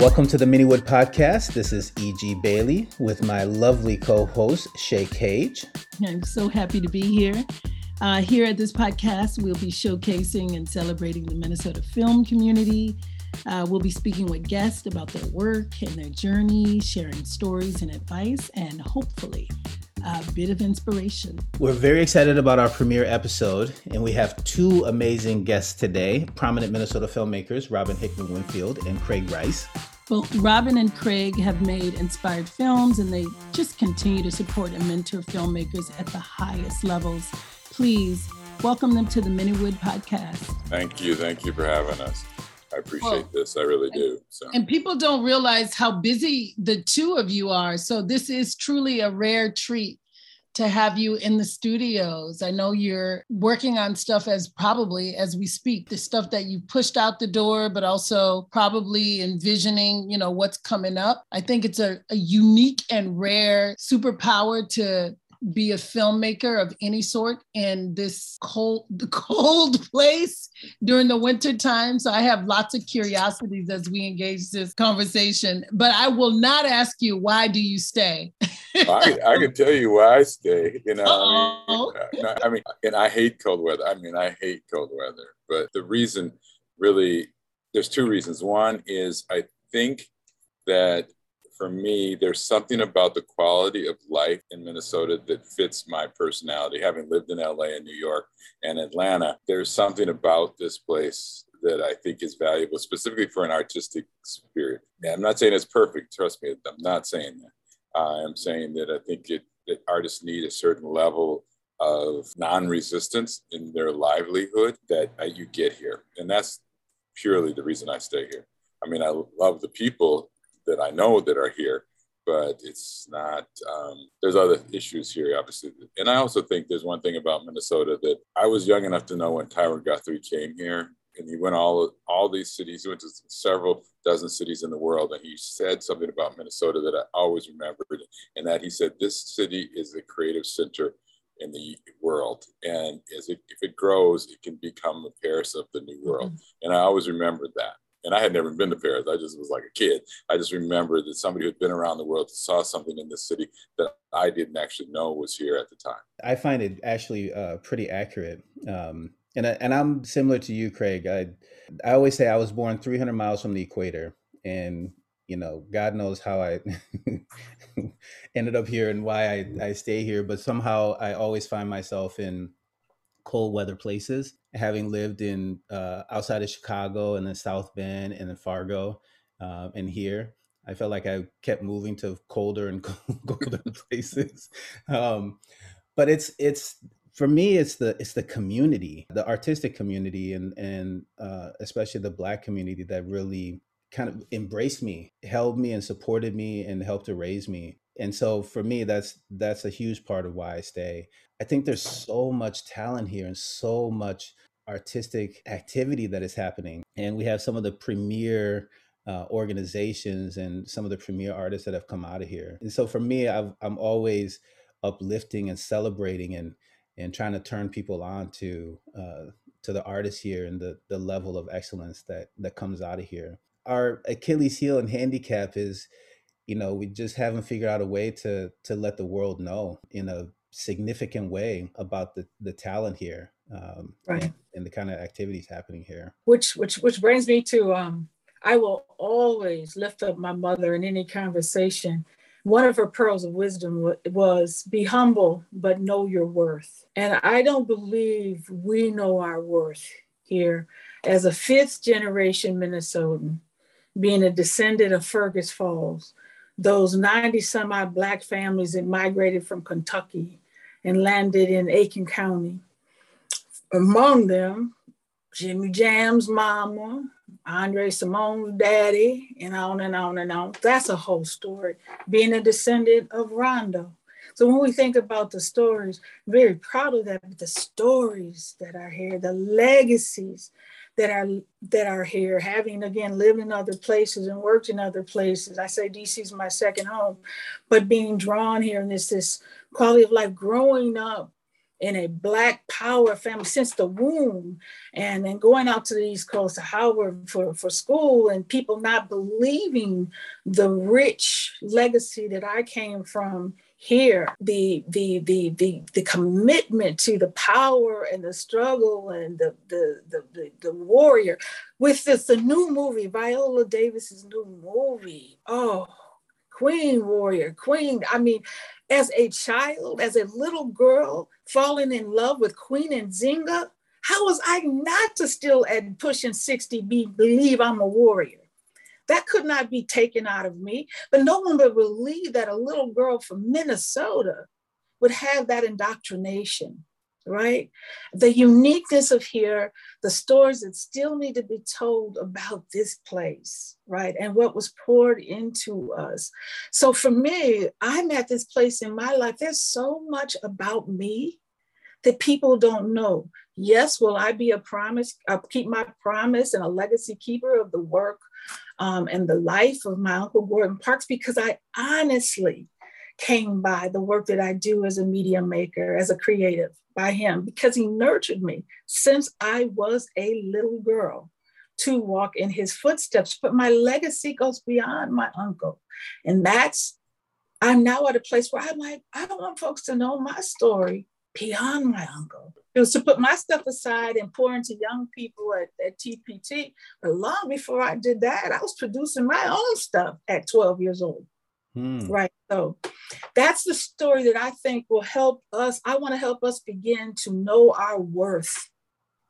Welcome to the Miniwood Podcast. This is E.G. Bailey with my lovely co host, Shay Cage. I'm so happy to be here. Uh, here at this podcast, we'll be showcasing and celebrating the Minnesota film community. Uh, we'll be speaking with guests about their work and their journey, sharing stories and advice, and hopefully a bit of inspiration. We're very excited about our premiere episode, and we have two amazing guests today prominent Minnesota filmmakers, Robin Hickman Winfield and Craig Rice. Both Robin and Craig have made inspired films, and they just continue to support and mentor filmmakers at the highest levels please welcome them to the Miniwood podcast. Thank you. Thank you for having us. I appreciate well, this. I really do. So. And people don't realize how busy the two of you are. So this is truly a rare treat to have you in the studios. I know you're working on stuff as probably as we speak, the stuff that you pushed out the door, but also probably envisioning, you know, what's coming up. I think it's a, a unique and rare superpower to be a filmmaker of any sort in this cold the cold place during the winter time. So i have lots of curiosities as we engage this conversation but i will not ask you why do you stay? I, I can tell you why i stay you know I mean, I mean and i hate cold weather. I mean i hate cold weather but the reason really there's two reasons. One is i think that for me, there's something about the quality of life in Minnesota that fits my personality. Having lived in LA and New York and Atlanta, there's something about this place that I think is valuable, specifically for an artistic spirit. And I'm not saying it's perfect, trust me, I'm not saying that. I'm saying that I think it, that artists need a certain level of non-resistance in their livelihood that uh, you get here. And that's purely the reason I stay here. I mean, I love the people that I know that are here, but it's not, um, there's other issues here, obviously. And I also think there's one thing about Minnesota that I was young enough to know when Tyrone Guthrie came here and he went all all these cities. He went to several dozen cities in the world, and he said something about Minnesota that I always remembered, and that he said this city is the creative center in the world, and as it, if it grows, it can become the Paris of the new world. Mm-hmm. And I always remembered that and I had never been to Paris. I just was like a kid. I just remember that somebody who'd been around the world saw something in the city that I didn't actually know was here at the time. I find it actually uh, pretty accurate. Um, and, I, and I'm similar to you, Craig. I, I always say I was born 300 miles from the equator. And, you know, God knows how I ended up here and why I, I stay here. But somehow I always find myself in cold weather places. Having lived in uh, outside of Chicago and then South Bend and then Fargo uh, and here, I felt like I kept moving to colder and colder places. Um, but it's it's for me it's the it's the community, the artistic community, and and uh, especially the Black community that really kind of embraced me, held me, and supported me, and helped to raise me and so for me that's that's a huge part of why i stay. I think there's so much talent here and so much artistic activity that is happening and we have some of the premier uh, organizations and some of the premier artists that have come out of here. And so for me i am always uplifting and celebrating and and trying to turn people on to uh, to the artists here and the the level of excellence that that comes out of here. Our achilles heel and handicap is you know we just haven't figured out a way to to let the world know in a significant way about the the talent here um, right. and, and the kind of activities happening here. Which which which brings me to um i will always lift up my mother in any conversation. One of her pearls of wisdom was be humble but know your worth. And i don't believe we know our worth here. As a fifth generation minnesotan being a descendant of fergus falls those 90 some odd Black families that migrated from Kentucky and landed in Aiken County. Among them, Jimmy Jam's mama, Andre Cymone's daddy, and on and on and on. That's a whole story, being a descendant of Rondo. So when we think about the stories, I'm very proud of that, but the stories that are here, the legacies that are that are here, having again lived in other places and worked in other places. I say DC is my second home, but being drawn here and this this quality of life, growing up in a black power family since the womb and then going out to the east coast to howard for, for school and people not believing the rich legacy that i came from here the the the the, the commitment to the power and the struggle and the the the, the, the warrior. With this the new movie viola davis's new movie. Oh queen warrior queen. I mean as a child as a little girl falling in love with queen Nzinga. how was i not to still at pushing 60 be, believe i'm a warrior that could not be taken out of me. But no one would believe that a little girl from Minnesota would have that indoctrination, right? The uniqueness of here, the stories that still need to be told about this place, right? And what was poured into us. So for me, I'm at this place in my life, there's so much about me that people don't know. Yes, will I be a promise, I'll keep my promise and a legacy keeper of the work um, and the life of my Uncle Gordon Parks because I honestly came by the work that I do as a media maker, as a creative, by him because he nurtured me since I was a little girl to walk in his footsteps. But my legacy goes beyond my uncle. And that's, I'm now at a place where I'm like, I don't want folks to know my story beyond my uncle. It was to put my stuff aside and pour into young people at, at TPT. But long before I did that, I was producing my own stuff at 12 years old. Hmm. Right. So that's the story that I think will help us. I want to help us begin to know our worth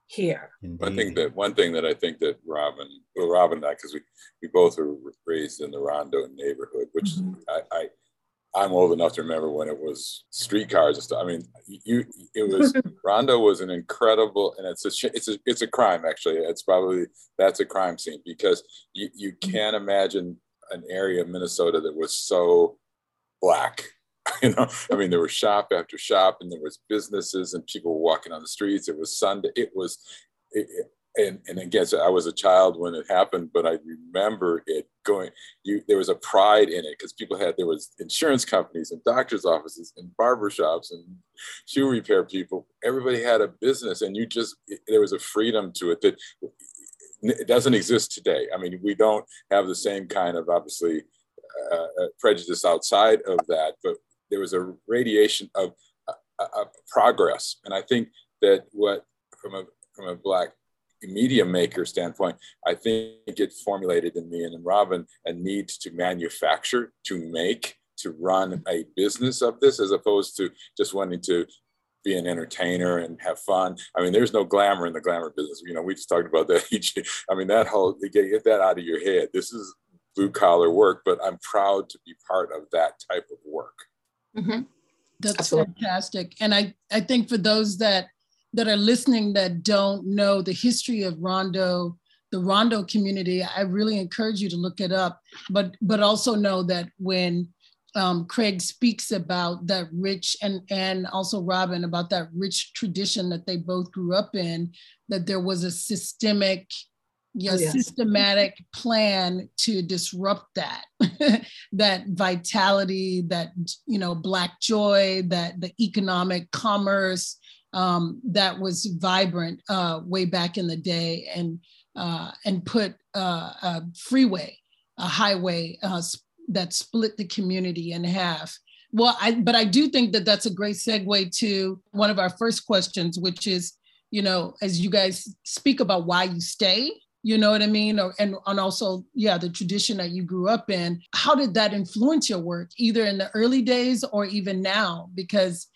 here. Indeed. think that one thing that I think that Robin, well, Robin and I, because we, we both were raised in the Rondo neighborhood, which mm-hmm. I, I I'm old enough to remember when it was streetcars and stuff. I mean, you it was Rondo was an incredible, and it's a it's a it's a crime actually. It's probably that's a crime scene because you you mm-hmm. can't imagine an area of Minnesota that was so black. You know, I mean, there was shop after shop, and there was businesses, and people were walking on the streets. It was Sunday. It was it, and, and again, so I was a child when it happened, but I remember it going, you, there was a pride in it because people had, there was insurance companies and doctor's offices and barber shops and shoe repair people. Everybody had a business and you just, it, there was a freedom to it that it doesn't exist today. I mean, we don't have the same kind of obviously uh, uh prejudice outside of that, but there was a radiation of, uh, uh, of progress. And I think that what, from a, from a Black media maker standpoint, I think it's formulated in me and in Robin a need to manufacture, to make, to run a business of this, as opposed to just wanting to be an entertainer and have fun. I mean, there's no glamour in the glamour business. You know, we just talked about that. I mean, that whole get, get that out of your head. This is blue collar work, but I'm proud to be part of that type of work. Mm-hmm. That's fantastic. And I, I think for those that that are listening that don't know the history of Rondo, the Rondo community, I really encourage you to look it up. But but also know that when um, Craig speaks about that rich and and also Robin about that rich tradition that they both grew up in, that there was a systemic yeah, oh, yes. systematic plan to disrupt that that vitality that you know black joy that the economic commerce um, that was vibrant uh, way back in the day and uh, and put uh, a freeway, a highway uh, that split the community in half. Well, I, but I do think that that's a great segue to one of our first questions, which is, you know, as you guys speak about why you stay, you know what I mean? Or, and, and also, yeah, the tradition that you grew up in, how did that influence your work, either in the early days or even now? Because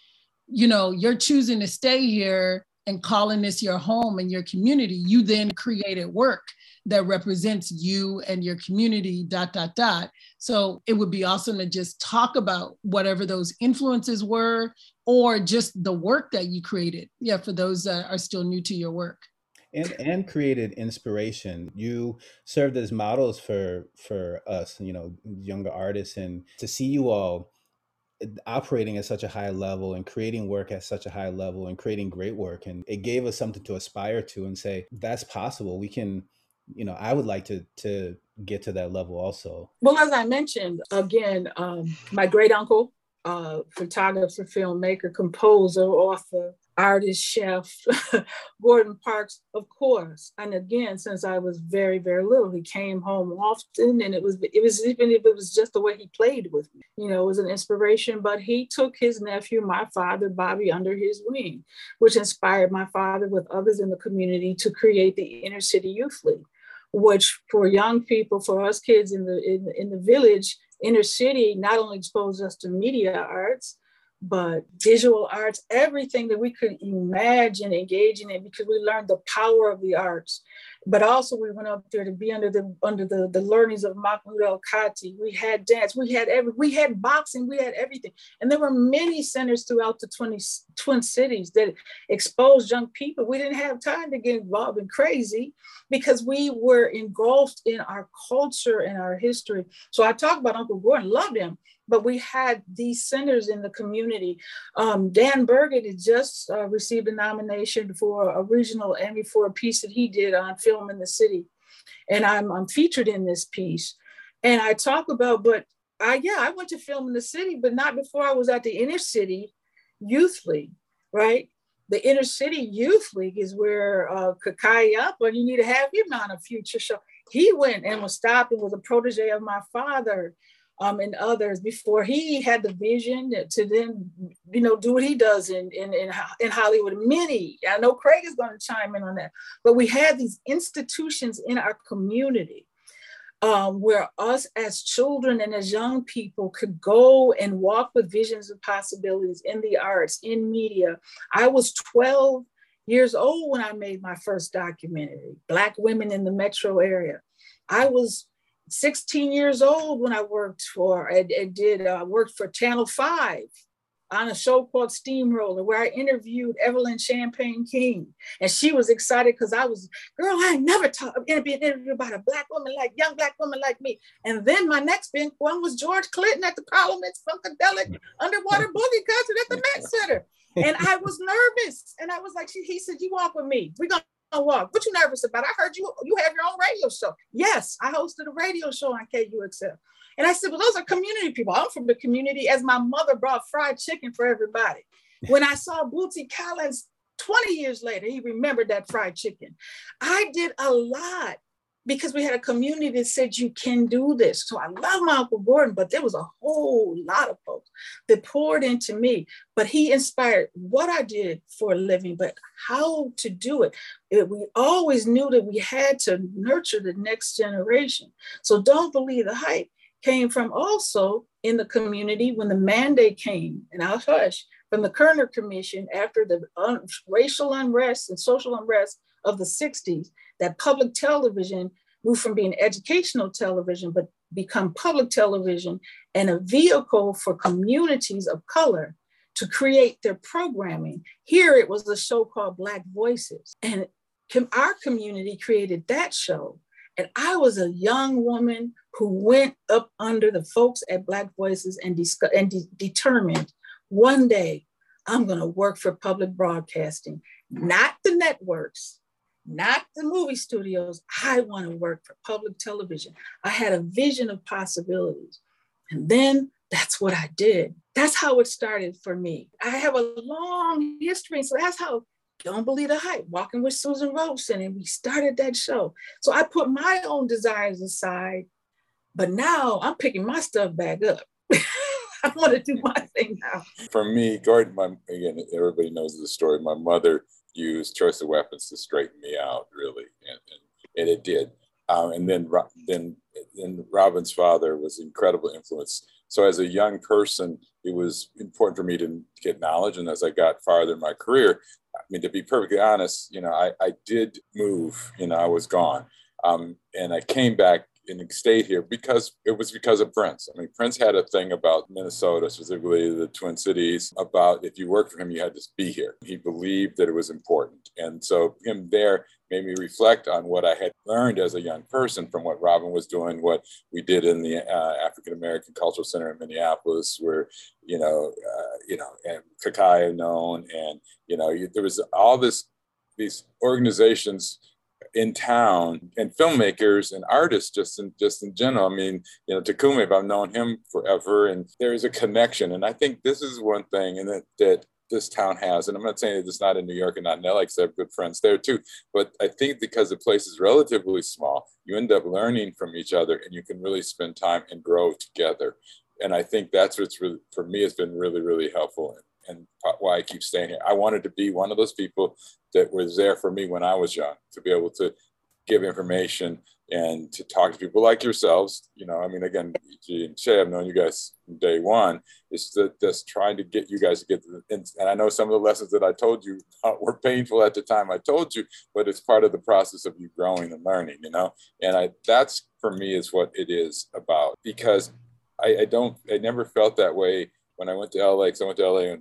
you know, you're choosing to stay here and calling this your home and your community, you then created work that represents you and your community, dot, dot, dot. So it would be awesome to just talk about whatever those influences were or just the work that you created. Yeah, for those that are still new to your work. And, and created inspiration. You served as models for for us, you know, younger artists, and to see you all operating at such a high level and creating work at such a high level and creating great work and it gave us something to aspire to and say that's possible. We can you know i would like to to get to that level also. Well as i mentioned again um, my great uncle uh, photographer, filmmaker, composer, author, artist, chef, Gordon Parks, of course. And again, since I was very, very little, he came home often, and it was it was even if it was just the way he played with me, you know, it was an inspiration. But he took his nephew, my father, Bobby, under his wing, which inspired my father with others in the community to create the Inner City Youth League, which for young people, for us kids in the in, in the village, inner city, not only exposed us to media arts but visual arts, everything that we could imagine engaging in because we learned the power of the arts. But also we went up there to be under the under the, the learnings of Mahmoud El Kati. We had dance, we had every we had boxing, we had everything. And there were many centers throughout the 20 twin cities that exposed young people. We didn't have time to get involved in crazy because we were engulfed in our culture and our history. So I talk about Uncle Gordon, loved him, but we had these centers in the community. Um, Dan Burgett had just uh, received a nomination for a regional Emmy for a piece that he did on film in the city. And I'm, I'm featured in this piece. And I talk about, but I, yeah, I went to film in the city, but not before I was at the inner city youth league, right? The inner city youth league is where uh, Kakai up, and you need to have him on a future show. He went and was stopped and was a protege of my father um, and others before he had the vision to then, you know, do what he does in, in, in, in Hollywood. Many, I know Craig is going to chime in on that, but we had these institutions in our community um, where us as children and as young people could go and walk with visions of possibilities in the arts, in media. I was 12 years old when I made my first documentary, Black Women in the Metro Area. I was 16 years old when I worked for, I, I did, uh, worked for Channel 5 on a show called Steamroller, where I interviewed Evelyn Champagne King. And she was excited because I was, girl, I never talk, I'm gonna be an interview about a black woman like, young black woman like me. And then my next big one was George Clinton at the Parliament's Funkadelic Underwater Boogie Concert at the Met Center. And I was nervous. And I was like, she, he said, you walk with me. We're gonna walk. What you nervous about? I heard you you have your own radio show. Yes, I hosted a radio show on KUXL. And I said, well, those are community people. I'm from the community as my mother brought fried chicken for everybody. When I saw Bootsy Collins 20 years later, he remembered that fried chicken. I did a lot because we had a community that said you can do this. So I love my Uncle Gordon, but there was a whole lot of folks that poured into me. But he inspired what I did for a living, but how to do it. it. We always knew that we had to nurture the next generation. So don't believe the hype came from also in the community when the mandate came, and I'll hush, from the Kerner Commission after the un- racial unrest and social unrest of the 60s that public television moved from being educational television, but become public television and a vehicle for communities of color to create their programming. Here it was a show called Black Voices. And our community created that show. And I was a young woman who went up under the folks at Black Voices and, and de- determined one day I'm going to work for public broadcasting, not the networks, not the movie studios. I want to work for public television. I had a vision of possibilities. And then that's what I did. That's how it started for me. I have a long history. So that's how Don't Believe the Hype, walking with Susan Robeson, and we started that show. So I put my own desires aside, but now I'm picking my stuff back up. I want to do my thing now. For me, Gordon, my, again, everybody knows the story. My mother use choice of weapons to straighten me out, really, and, and, and it did. Um, and then, then, then Robin's father was incredible influence. So as a young person, it was important for me to get knowledge. And as I got farther in my career, I mean, to be perfectly honest, you know, I, I did move. You know, I was gone, um, and I came back and stayed here because it was because of Prince. I mean, Prince had a thing about Minnesota, specifically the Twin Cities, about if you worked for him, you had to be here. He believed that it was important. And so him there made me reflect on what I had learned as a young person from what Robin was doing, what we did in the uh, African American Cultural Center in Minneapolis, where, you know, uh, you know, and Kakai known, and, you know, there was all this, these organizations in town and filmmakers and artists just in just in general. I mean, you know, Takumi, I've known him forever and there is a connection. And I think this is one thing and that, that this town has, and I'm not saying that it's not in New York and not in LA, because I have good friends there too. But I think because the place is relatively small, you end up learning from each other and you can really spend time and grow together. And I think that's what's really, for me, has been really, really helpful and why I keep staying here. I wanted to be one of those people that was there for me when I was young, to be able to give information and to talk to people like yourselves. You know, I mean, again, G and Shay, I've known you guys from day one. It's that just trying to get you guys to get the, and, and I know some of the lessons that I told you were painful at the time I told you, but it's part of the process of you growing and learning, you know? And I, that's for me is what it is about because I, I don't, I never felt that way when I went to LA, because I went to LA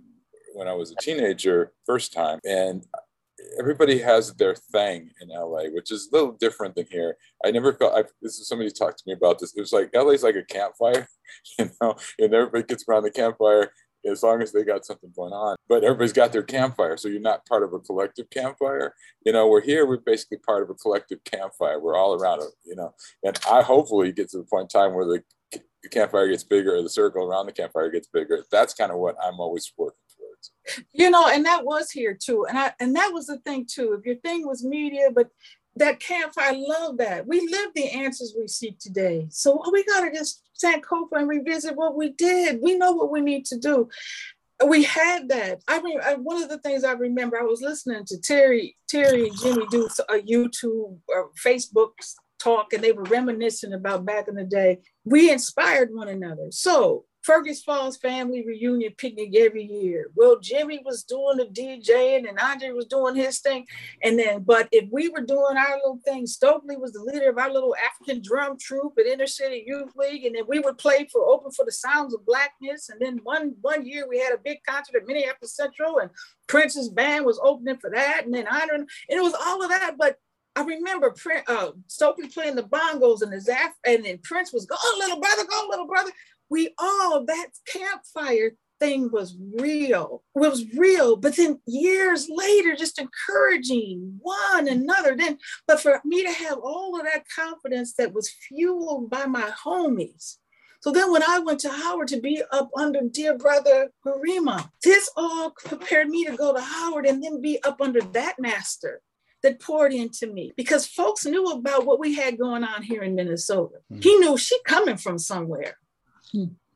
when I was a teenager first time. And everybody has their thing in LA, which is a little different than here. I never felt I, this is somebody talked to me about this. It was like LA's like a campfire, you know, and everybody gets around the campfire as long as they got something going on. But everybody's got their campfire, so you're not part of a collective campfire. You know, we're here. We're basically part of a collective campfire. We're all around it. You know, and I hopefully get to the point in time where the, the campfire gets bigger, or the circle around the campfire gets bigger. That's kind of what I'm always working you know and that was here too and i and that was the thing too if your thing was media but that campfire i love that. We live the answers we seek today. So we got to just sankofa and revisit what we did. We know what we need to do. We had that. I mean one of the things i remember i was listening to terry terry and jimmy do a youtube or facebook talk and they were reminiscing about back in the day. We inspired one another. So Fergus Falls family reunion picnic every year. Well, Jimmy was doing the DJing and Andre was doing his thing. And then, but if we were doing our little thing, Stokely was the leader of our little African drum troupe at Inner City Youth League. And then we would play for Open for the Sounds of Blackness. And then one, one year we had a big concert at Minneapolis Central and Prince's band was opening for that. And then Andre, and it was all of that. But I remember uh, Stokely playing the bongos and the Zaf, and then Prince was go, little brother, go, little brother we all, that campfire thing was real. It was real. But then years later, just encouraging one another. Then, but for me to have all of that confidence that was fueled by my homies. So then when I went to Howard to be up under dear brother Gerima, this all prepared me to go to Howard and then be up under that master that poured into me because folks knew about what we had going on here in Minnesota. Mm-hmm. He knew she coming from somewhere.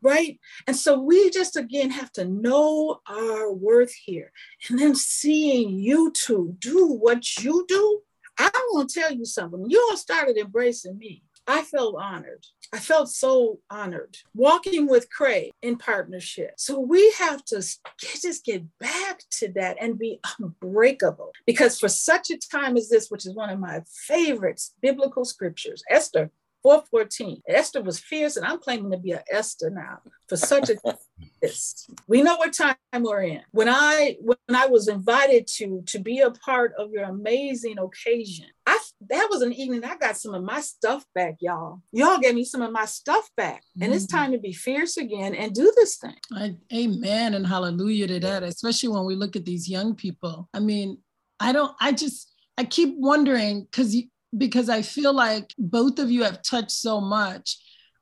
Right. And so we just again have to know our worth here. And then seeing you two do what you do, I want to tell you something. You all started embracing me. I felt honored. I felt so honored walking with Craig in partnership. So we have to just get back to that and be unbreakable because for such a time as this, which is one of my favorites, biblical scriptures, Esther 414. Esther was fierce, and I'm claiming to be an Esther now for such a this. We know what time we're in. When I when I was invited to to be a part of your amazing occasion, I that was an evening I got some of my stuff back, y'all. Y'all gave me some of my stuff back, and mm-hmm. it's time to be fierce again and do this thing. I, amen and hallelujah to that. Especially when we look at these young people. I mean, I don't. I just I keep wondering because because I feel like both of you have touched so much.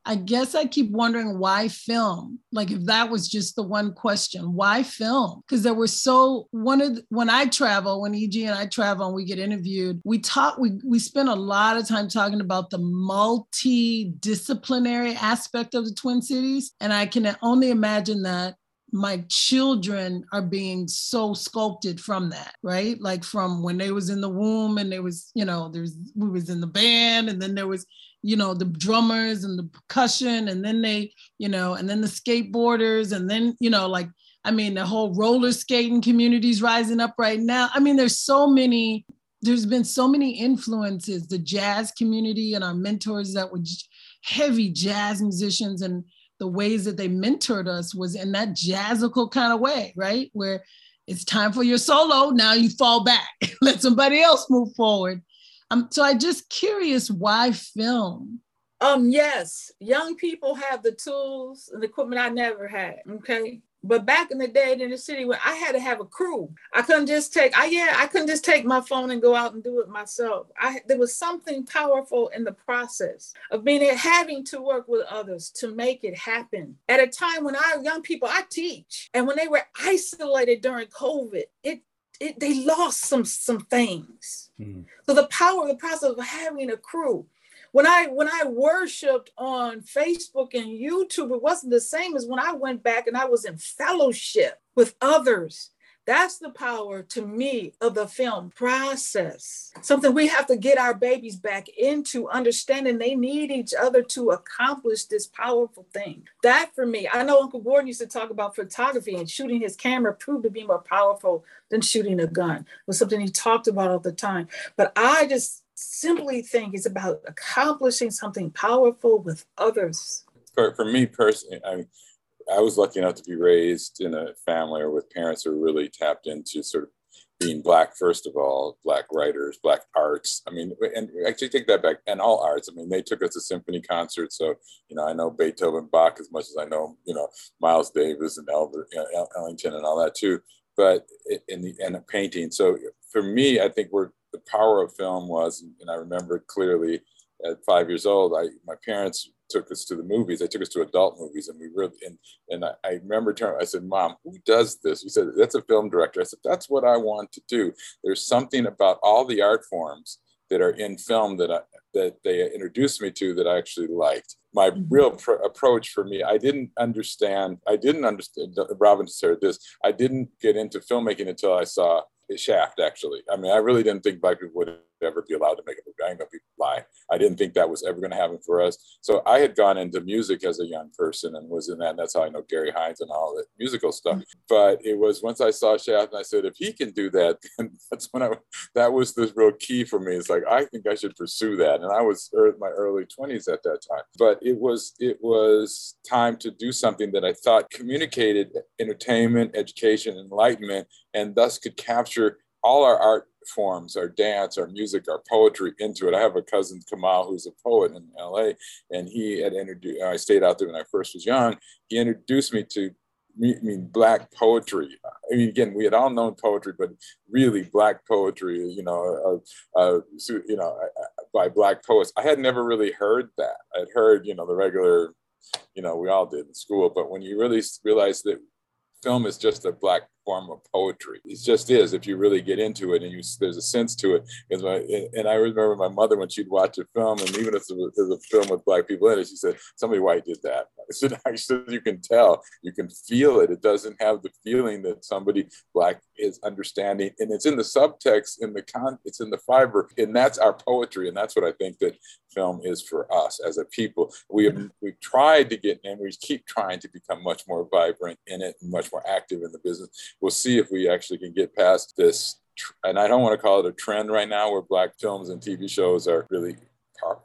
I guess I keep wondering why film? Like if that was just the one question, why film? Because there were so one of the, when I travel, when EG and I travel and we get interviewed, we talk we we spend a lot of time talking about the multidisciplinary aspect of the Twin Cities. And I can only imagine that my children are being so sculpted from that right? Like from when they was in the womb and there was you know there's we was in the band and then there was you know the drummers and the percussion and then they you know and then the skateboarders and then you know like i mean the whole roller skating communities rising up right now. I mean there's so many there's been so many influences. The jazz community and our mentors that were heavy jazz musicians and the ways that they mentored us was in that jazzical kind of way, right? Where it's time for your solo. Now you fall back, let somebody else move forward. Um, so I just curious why film? Um, yes, young people have the tools and equipment I never had. Okay. But back in the day in the city, when I had to have a crew, I couldn't just take. I yeah, I couldn't just take my phone and go out and do it myself. I there was something powerful in the process of being having to work with others to make it happen. At a time when our young people, I teach, and when they were isolated during COVID, it it, they lost some some things. Mm-hmm. So the power of the process of having a crew. When I when I worshipped on Facebook and YouTube, it wasn't the same as when I went back and I was in fellowship with others that's the power to me of the film process. Something we have to get our babies back into understanding they need each other to accomplish this powerful thing. That for me, I know Uncle Gordon used to talk about photography and shooting his camera proved to be more powerful than shooting a gun. It was something he talked about all the time. But I just simply think it's about accomplishing something powerful with others. For, me personally, I I was lucky enough to be raised in a family or with parents who really tapped into sort of being black first of all, black writers, black arts. I mean, and actually take that back, and all arts. I mean, they took us to symphony concerts, so you know I know Beethoven, Bach as much as I know you know Miles Davis and Albert you know, Ellington and all that too. But in the and painting. So for me, I think where the power of film was, and I remember clearly at five years old, I my parents took us to the movies. They took us to adult movies, and we really and and I, I remember turning. I said, "Mom, who does this?" He said, "That's a film director." I said, "That's what I want to do." There's something about all the art forms that are in film that I, that they introduced me to that I actually liked. My mm-hmm. real pr- approach for me, I didn't understand. I didn't understand. Robin said this. I didn't get into filmmaking until I saw Shaft. Actually, I mean, I really didn't think black people would ever be allowed to make a movie. I ain't gonna be lie. I didn't think that was ever gonna happen for us. So I had gone into music as a young person and was in that. And that's how I know Gary Hines and all the musical stuff. Mm-hmm. But it was once I saw Shaft and I said, if he can do that, then that's when I that was the real key for me. It's like I think I should pursue that. And I was in my early 20s at that time. But it was it was time to do something that I thought communicated entertainment, education, enlightenment, and thus could capture all our art forms, our dance, our music, our poetry into it. I have a cousin, Kamal, who's a poet in LA, and he had introduced, I stayed out there when I first was young. He introduced me to I mean, black poetry. I mean, again, we had all known poetry, but really black poetry, you know, uh, uh, you know, by black poets. I had never really heard that. I'd heard, you know, the regular, you know, we all did in school, but when you really realize that film is just a black form of poetry. It just is if you really get into it and you there's a sense to it. and I remember my mother when she'd watch a film, and even if it was a film with black people in it, she said somebody white did that. I said, I said you can tell, you can feel it. It doesn't have the feeling that somebody black is understanding, and it's in the subtext, in the con, it's in the fiber, and that's our poetry, and that's what I think that film is for us as a people. We have we've tried to get, and we keep trying to become much more vibrant in it, and much more active in the business we'll see if we actually can get past this. And I don't want to call it a trend right now where black films and TV shows are really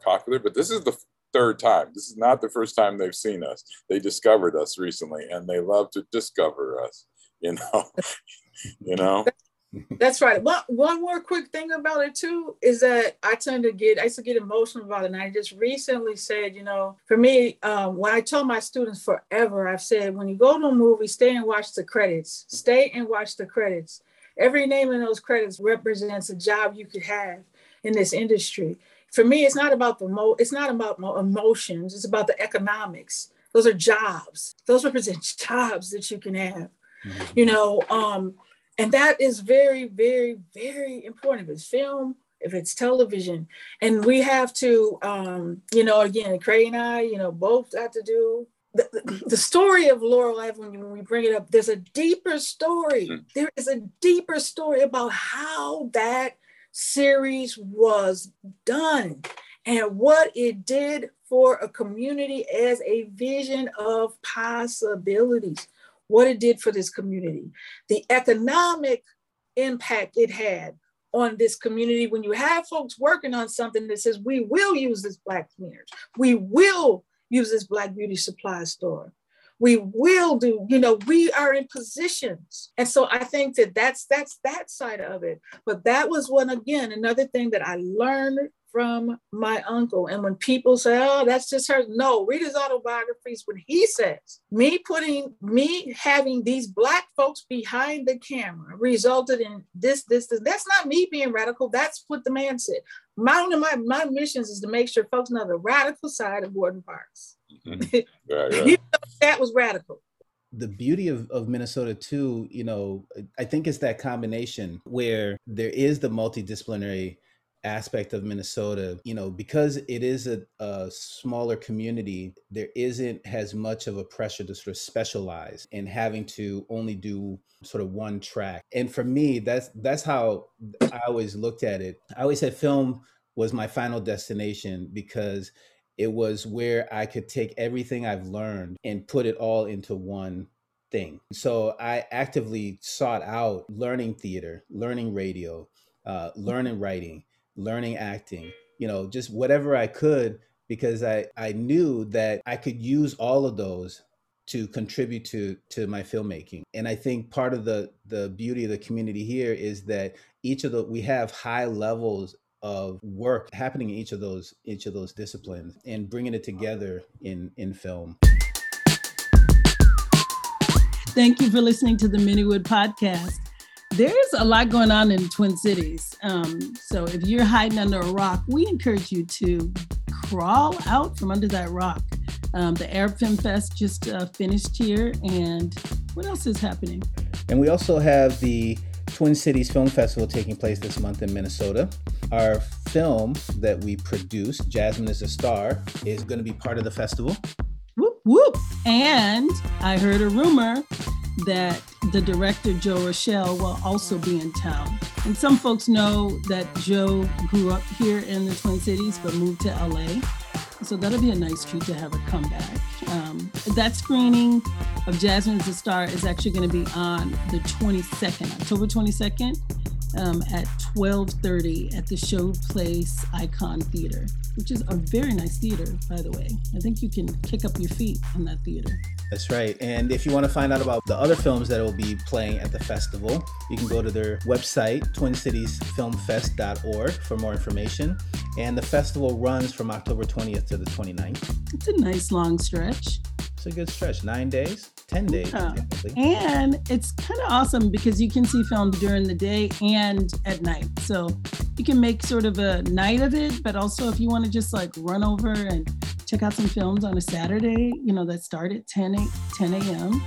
popular, but this is the third time. This is not the first time they've seen us. They discovered us recently and they love to discover us, you know. you know. That's right. One, one more quick thing about it too is that I tend to get I used to get emotional about it. And I just recently said, you know, for me, um, when I tell my students forever, I've said when you go to a movie, stay and watch the credits. Stay and watch the credits. Every name in those credits represents a job you could have in this industry. For me, it's not about the mo it's not about emotions, it's about the economics. Those are jobs. Those represent jobs that you can have. Mm-hmm. You know, um, and that is very, very, very important. If it's film, if it's television, and we have to, um, you know, again, Craig and I, you know, both have to do the, the story of Laurel Avenue, when we bring it up, there's a deeper story. Mm. There is a deeper story about how that series was done and what it did for a community as a vision of possibilities what it did for this community, the economic impact it had on this community. When you have folks working on something that says we will use this black cleaners we will use this black beauty supply store we will do you know we are in positions and so i think that that's that's that side of it but that was one again another thing that i learned from my uncle. And when people say, oh, that's just her, no, read his autobiographies. When he says, me putting, me having these Black folks behind the camera resulted in this, this, this. That's not me being radical. That's what the man said. My, one of my, my missions is to make sure folks know the radical side of Gordon Parks. Mm-hmm. Right, right. that was radical the beauty of, of Minnesota too, you know, I think it's that combination where there is the multidisciplinary aspect of Minnesota, you know, because it is a, a, smaller community, there isn't as much of a pressure to sort of specialize in having to only do sort of one track. And for me, that's that's how I always looked at it. I always said film was my final destination because it was where I could take everything I've learned and put it all into one thing. So I actively sought out learning theater, learning radio, uh, learning writing learning acting, you know, just whatever I could because I, I knew that I could use all of those to contribute to to my filmmaking. And I think part of the the beauty of the community here is that each of the we have high levels of work happening in each of those each of those disciplines and bringing it together in in film. Thank you for listening to the Manywood podcast there's a lot going on in Twin Cities. Um, so if you're hiding under a rock, we encourage you to crawl out from under that rock. Um, the Arab Film Fest just uh, finished here, and what else is happening? And we also have the Twin Cities Film Festival taking place this month in Minnesota. Our film that we produced, Jasmine is a Star, is going to be part of the festival. Whoop, whoop. And I heard a rumor that the director Joe Rochelle will also be in town. And some folks know that Joe grew up here in the Twin Cities but moved to LA. So that'll be a nice treat to have her come back. Um, that screening of Jasmine is a Star is actually going to be on the 22nd, October 22nd um, at 12:30 at the Showplace Icon Theater, which is a very nice theater, by the way. I think you can kick up your feet in that theater. That's right. And if you want to find out about the other films that will be playing at the festival, you can go to their website, twincitiesfilmfest.org, for more information. And the festival runs from October 20th to the 29th. It's a nice long stretch. It's a good stretch. Nine days, 10 days. Yeah. And it's kind of awesome because you can see films during the day and at night. So you can make sort of a night of it, but also if you want to just like run over and check out some films on a Saturday, you know, that start at 10, 8, 10 a.m.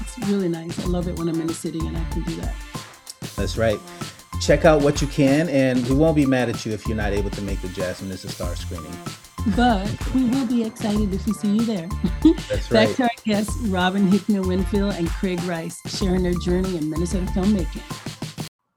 It's really nice. I love it when I'm in the city and I can do that. That's right. Check out what you can, and we won't be mad at you if you're not able to make the Jasmine is a Star screening but we will be excited if we see you there. That's right. Back to our guests, Robin Hickman Winfield and Craig Rice, sharing their journey in Minnesota filmmaking.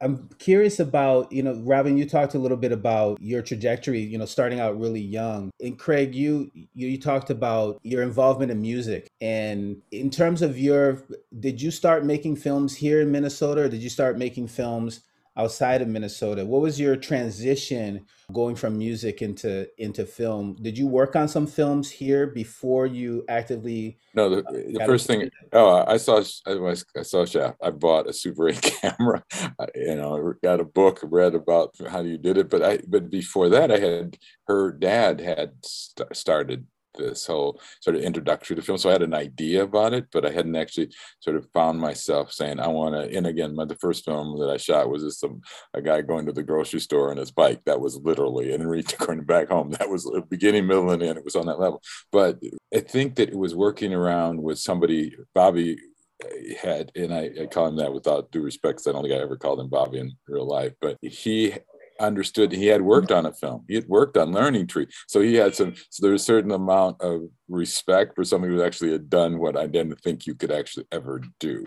I'm curious about, you know, Robin, you talked a little bit about your trajectory, you know, starting out really young. And Craig, you you, you talked about your involvement in music. And in terms of your did you start making films here in Minnesota or did you start making films outside of Minnesota. What was your transition going from music into into film? Did you work on some films here before you actively? No, the, uh, the first thing. Oh, I saw I, I saw Shaft. I bought a Super 8 camera. I, you know, got a book, read about how you did it. But I but before that, I had her dad had st- started this whole sort of introductory to film. So I had an idea about it, but I hadn't actually sort of found myself saying, I want to, and again, my, the first film that I shot was just some, a guy going to the grocery store on his bike. That was literally, and returning back home. That was beginning, middle, and end. It was on that level. But I think that it was working around with somebody, Bobby eh, had, and I, I, call him that without due respect, because I don't think I ever called him Bobby in real life, but he understood he had worked on a film. He had worked on learning tree. So he had some so there's a certain amount of respect for somebody who actually had done what i didn't think you could actually ever do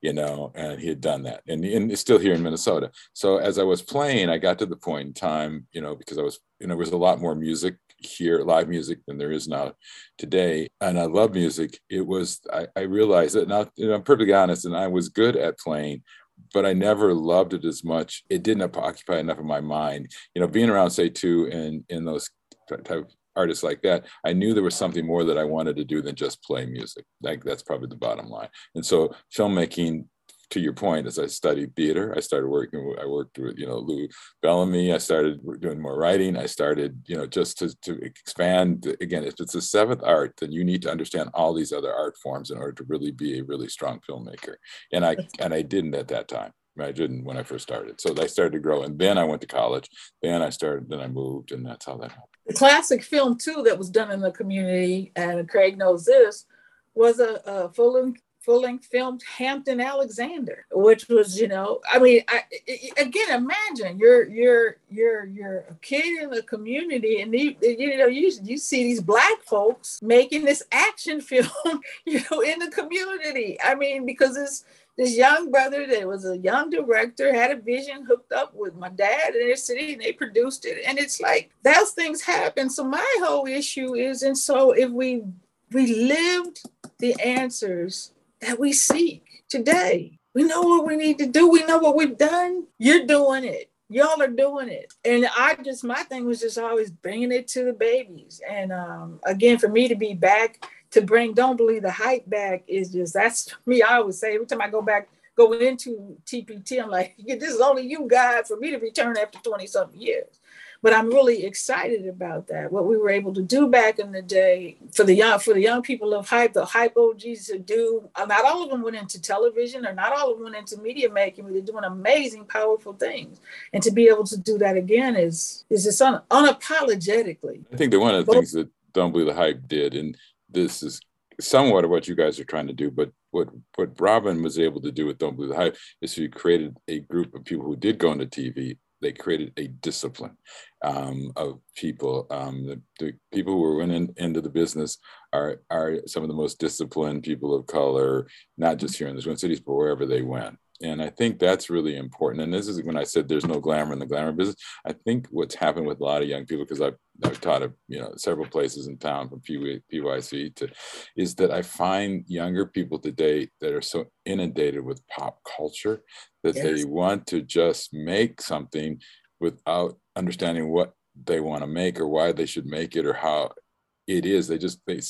you know and he had done that. And, and it's still here in minnesota. So as i was playing i got to the point in time you know because i was you know there was a lot more music here live music than there is now today. And i love music. It was i, I realized that now you know, i'm perfectly honest and i was good at playing but I never loved it as much. It didn't occupy enough of my mind. You know, being around say two and in those type of artists like that, I knew there was something more that I wanted to do than just play music. Like that's probably the bottom line. And so filmmaking to your point, as I studied theater, I started working. I worked with you know Lou Bellamy. I started doing more writing. I started you know just to to expand. Again, if it's a seventh art, then you need to understand all these other art forms in order to really be a really strong filmmaker. And I and I didn't at that time. I didn't when I first started. So I started to grow, and then I went to college. Then I started. Then I moved, and that's how that happened. The classic film too that was done in the community, and Craig knows this, was a, a full full length film Hampton Alexander, which was, you know, I mean, I, again, imagine you're you're you're you're a kid in the community, and you you know you you see these black folks making this action film, you know, in the community. I mean, because this this young brother that was a young director had a vision hooked up with my dad in their city and they produced it and it's like those things happen so my whole issue is and so if we we lived the answers that we seek today. We know what we need to do. We know what we've done. You're doing it. Y'all are doing it. And I just, my thing was just always bringing it to the babies. And um, again, for me to be back to bring Don't Believe the Hype back is just, that's me. I always say every time I go back, go into TPT, I'm like, this is only you, God, for me to return after 20 something years but I'm really excited about that. What we were able to do back in the day for the young for the young people of hype, the hype OGs to do. Uh, not all of them went into television, or not all of them went into media making. But they're doing amazing, powerful things, and to be able to do that again is is just un, unapologetically. I think that one of the Both, things that Don't Believe the Hype did, and this is somewhat of what you guys are trying to do, but what what Robin was able to do with Don't Believe the Hype is he created a group of people who did go into TV they created a discipline um, of people. Um, the, the, people who are in, into the business are are some of the most disciplined people of color, not just here in the Twin Cities, but wherever they went. And I think that's really important. And this is when I said there's no glamour in the glamour business. I think what's happened with a lot of young people, because I've, I've taught at you know several places in town from PYC to, is that I find younger people today that are so inundated with pop culture that yes. they want to just make something without understanding what they want to make or why they should make it or how it is. They just they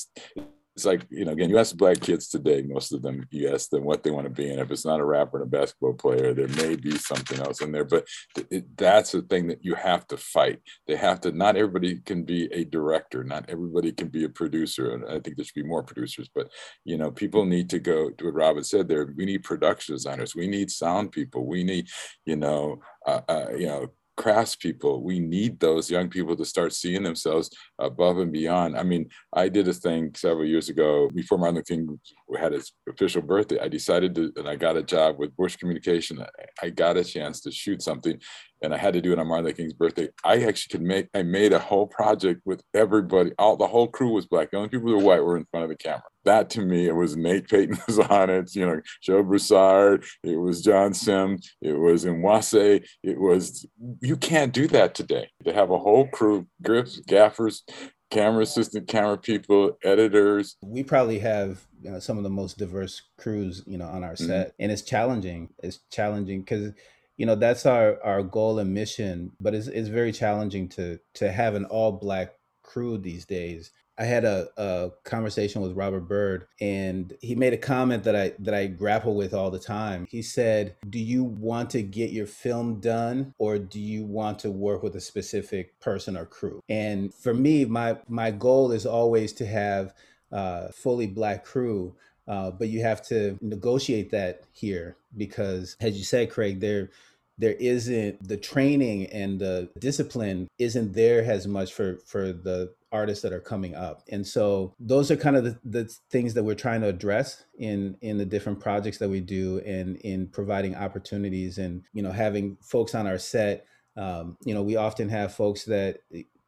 it's like you know again you ask black kids today most of them you ask them what they want to be and if it's not a rapper and a basketball player there may be something else in there but it, that's the thing that you have to fight. They have to not everybody can be a director not everybody can be a producer and i think there should be more producers but you know people need to go to what robin said there we need production designers we need sound people we need you know uh, uh, you know craftspeople. We need those young people to start seeing themselves above and beyond. I mean, I did a thing several years ago before Martin Luther King had his official birthday. I decided to, and I got a job with Bush Communication. I got a chance to shoot something and I had to do it on Martin Luther King's birthday. I actually could make, I made a whole project with everybody. All the whole crew was black. The only people who were white were in front of the camera. That to me, it was Nate Payton was on it, you know, Joe Broussard, it was John Sim, it was Nwase, it was, you can't do that today. To have a whole crew, grips, gaffers, camera assistant, camera people, editors. We probably have you know, some of the most diverse crews, you know, on our mm-hmm. set, and it's challenging. It's challenging because you know that's our our goal and mission but it's, it's very challenging to to have an all black crew these days i had a, a conversation with robert byrd and he made a comment that i that i grapple with all the time. He said do you want to get your film done or do you want to work with a specific person or crew? And for me my my goal is always to have a fully black crew uh, but you have to negotiate that here because, as you said, Craig, there there isn't the training and the discipline isn't there as much for for the artists that are coming up and so those are kind of the, the things that we're trying to address in in the different projects that we do and in providing opportunities and you know having folks on our set um, you know we often have folks that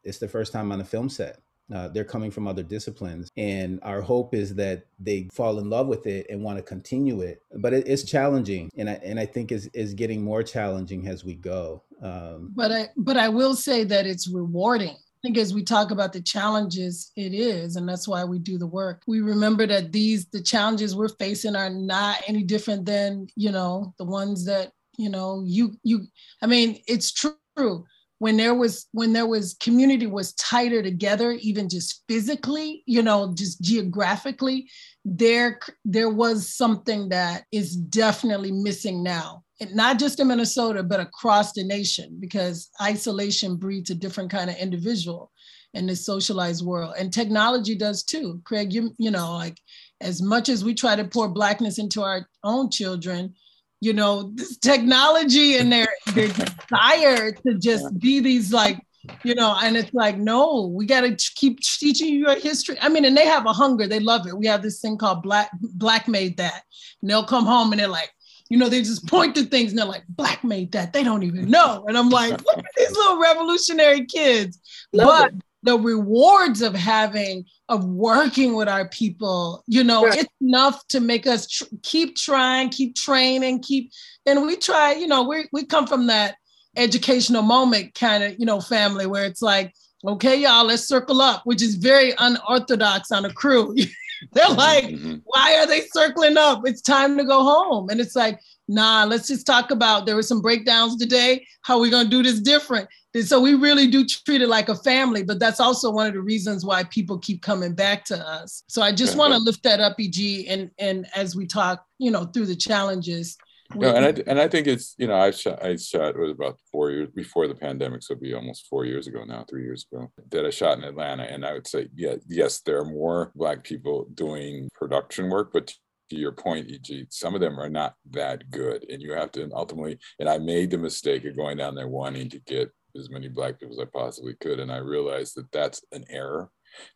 it's the first time on a film set uh, they're coming from other disciplines. And our hope is that they fall in love with it and want to continue it. But it, it's challenging. And I, and I think is, is getting more challenging as we go. Um, but I, but I will say that it's rewarding. I think as we talk about the challenges, it is, and that's why we do the work. We remember that these the challenges we're facing are not any different than you know the ones that you know you you. I mean, it's true when there was when there was community was tighter together even just physically you know just geographically there there was something that is definitely missing now not just in minnesota but across the nation because isolation breeds a different kind of individual in this socialized world. And technology does too. Craig you you know like as much as we try to pour blackness into our own children you know this technology and their their desire to just be these like you know and it's like no we got to keep teaching you your history. I mean and they have a hunger. They love it. We have this thing called black black made that. And they'll come home and they're like you know they just point to things and they're like black made that. They don't even know. And i'm like look at these little revolutionary kids. Love but it. the rewards of having of working with our people you know right. it's enough to make us tr- keep trying keep training keep and we try you know we we come from that educational moment kind of you know family where it's like okay y'all let's circle up which is very unorthodox on a crew they're like mm-hmm. why are they circling up it's time to go home and it's like nah let's just talk about there were some breakdowns today how are we going to do this different so we really do treat it like a family, but that's also one of the reasons why people keep coming back to us. So I just want to lift that up, EG, and and as we talk, you know, through the challenges. No, and I and I think it's you know I shot I shot it was about four years before the pandemic, so it'd be almost four years ago now, three years ago that I shot in Atlanta, and I would say yeah, yes, there are more Black people doing production work, but to your point, EG, some of them are not that good. And you have to ultimately, and I made the mistake of going down there wanting to get as many black people as I possibly could. And I realized that that's an error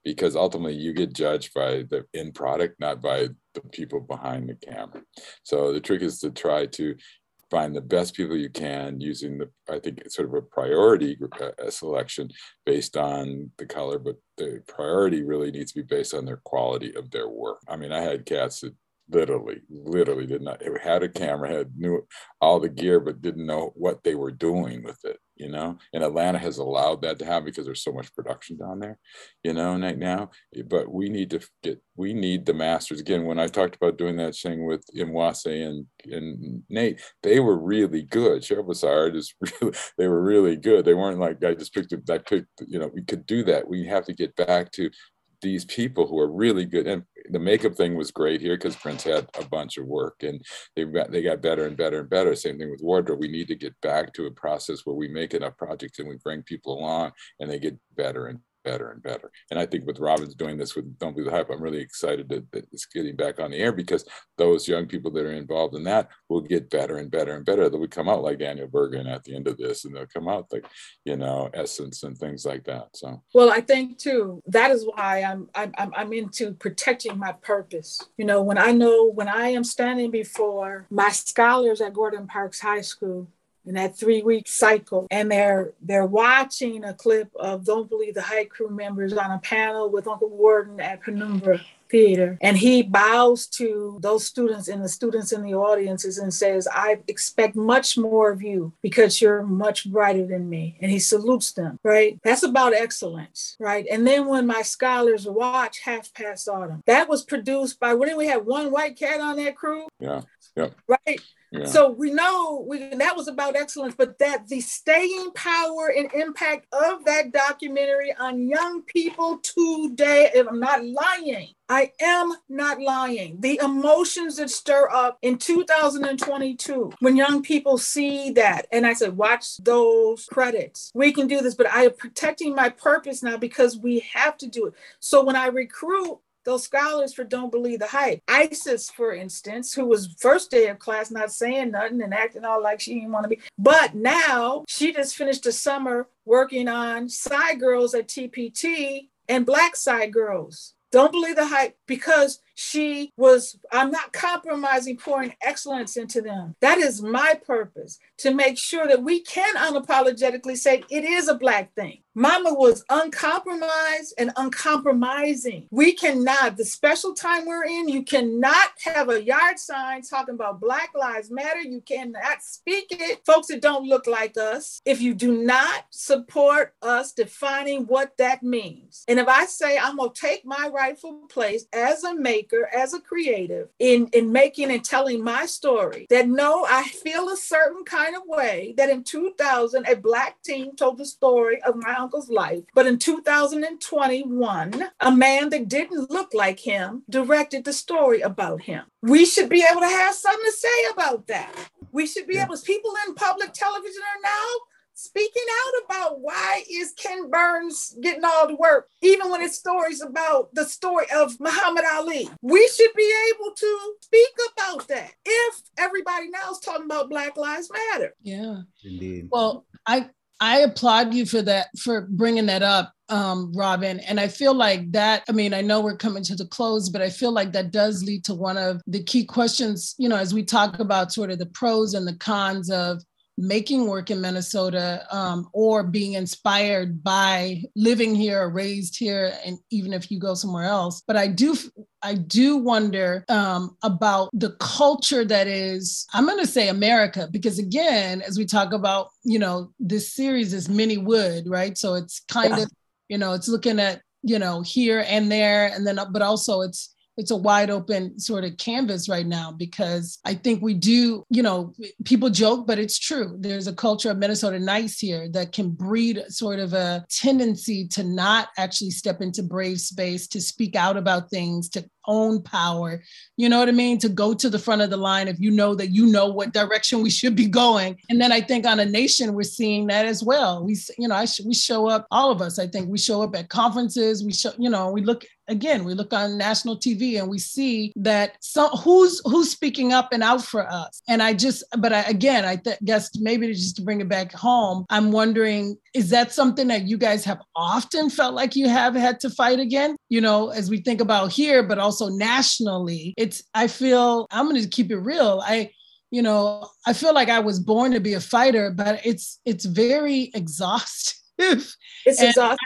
because ultimately you get judged by the end product, not by the people behind the camera. So the trick is to try to find the best people you can using the, I think sort of a priority uh, selection based on the color, but the priority really needs to be based on their quality of their work. I mean, I had cats that literally, literally did not, had a camera, had knew all the gear, but didn't know what they were doing with it you know? And atlanta has allowed that to happen because there's so much production down there you know right now. But we need to get we need the masters. Again when i talked about doing that thing with Imwase and and nate they were really good. Cheryl is really they were really good. They weren't like i just picked i picked you know we could do that. We have to get back to these people who are really good. And the makeup thing was great here because Prince had a bunch of work and they got they got better and better and better. Same thing with wardrobe. We need to get back to a process where we make enough projects and we bring people along and they get better and better and better. And I think with Robin's doing this with Don't Be the Hype, I'm really excited that, that, it's getting back on the air because those young people that are involved in that will get better and better and better. They'll come out like Daniel Bergin at the end of this, and they'll come out like, you know, Essence and things like that. So, well, I think too, that is why I'm, I'm, I'm into protecting my purpose. You know, when I know when I am standing before my scholars at Gordon Parks High School, in that three week cycle. And they're they're watching a clip of don't believe the hype crew members on a panel with uncle warden at penumbra theater. And he bows to those students and the students in the audiences and says i expect much more of you because you're much brighter than me. And he salutes them right? That's about excellence right? And then when my scholars watch half past autumn that was produced by when we had one white cat on that crew? Yeah yeah right so we know we, that was about excellence, but that the staying power and impact of that documentary on young people today, if I'm not lying, I am not lying. The emotions that stir up in 2022 when young people see that, and I said, watch those credits. We can do this, but I am protecting my purpose now because we have to do it. So when I recruit those scholars for don't believe the hype. Isis, for instance, who was first day of class not saying nothing and acting all like she didn't want to be, but now she just finished a summer working on side girls at TPT and black side girls. Don't believe the hype because she was, I'm not compromising pouring excellence into them. That is my purpose to make sure that we can unapologetically say it is a Black thing. Mama was uncompromised and uncompromising. We cannot, the special time we're in, you cannot have a yard sign talking about Black Lives Matter. You cannot speak it. Folks that don't look like us, if you do not support us defining what that means. And if I say I'm going to take my rightful place as a maker, filmmaker, as a creative, in, in making and telling my story, that no, I feel a certain kind of way that in 2000, a Black teen told the story of my uncle's life. But in 2021, a man that didn't look like him directed the story about him. We should be able to have something to say about that. We should be yeah. able, people in public television are now speaking out about why is Ken Burns getting all the work, even when it's stories about the story of Muhammad Ali. We should be able to speak about that if everybody now is talking about Black Lives Matter. Yeah, indeed. Well, I I applaud you for that for bringing that up. Um, Robin. And I feel like that, I mean, I know we're coming to the close, but I feel like that does lead to one of the key questions, you know, as we talk about sort of the pros and the cons of making work in Minnesota um, or being inspired by living here or raised here, and even if you go somewhere else. But I do, I do wonder um, about the culture that is, I'm going to say America, because again, as we talk about, you know, this series is Miniwood, right? So it's kind yeah. of, you know, it's looking at, you know, here and there, and then, but also it's, it's a wide open sort of canvas right now because I think we do, you know, people joke, but it's true. There's a culture of Minnesota nice here that can breed sort of a tendency to not actually step into brave space, to speak out about things, to own power. You know what I mean? To go to the front of the line if you know that you know what direction we should be going. And then I think on a nation, we're seeing that as well. We, you know, I sh- we show up, all of us, I think we show up at conferences. We show, you know, we look again, we look on national TV and we see that some who's who's speaking up and out for us. And I just, but I, again, I th- guess maybe just to bring it back home, I'm wondering, is that something that you guys have often felt like you have had to fight again? You know, as we think about here, but also nationally, it's, I feel, I'm going to keep it real. I, you know, I feel like I was born to be a fighter, but it's, it's very exhausting. It's exhausting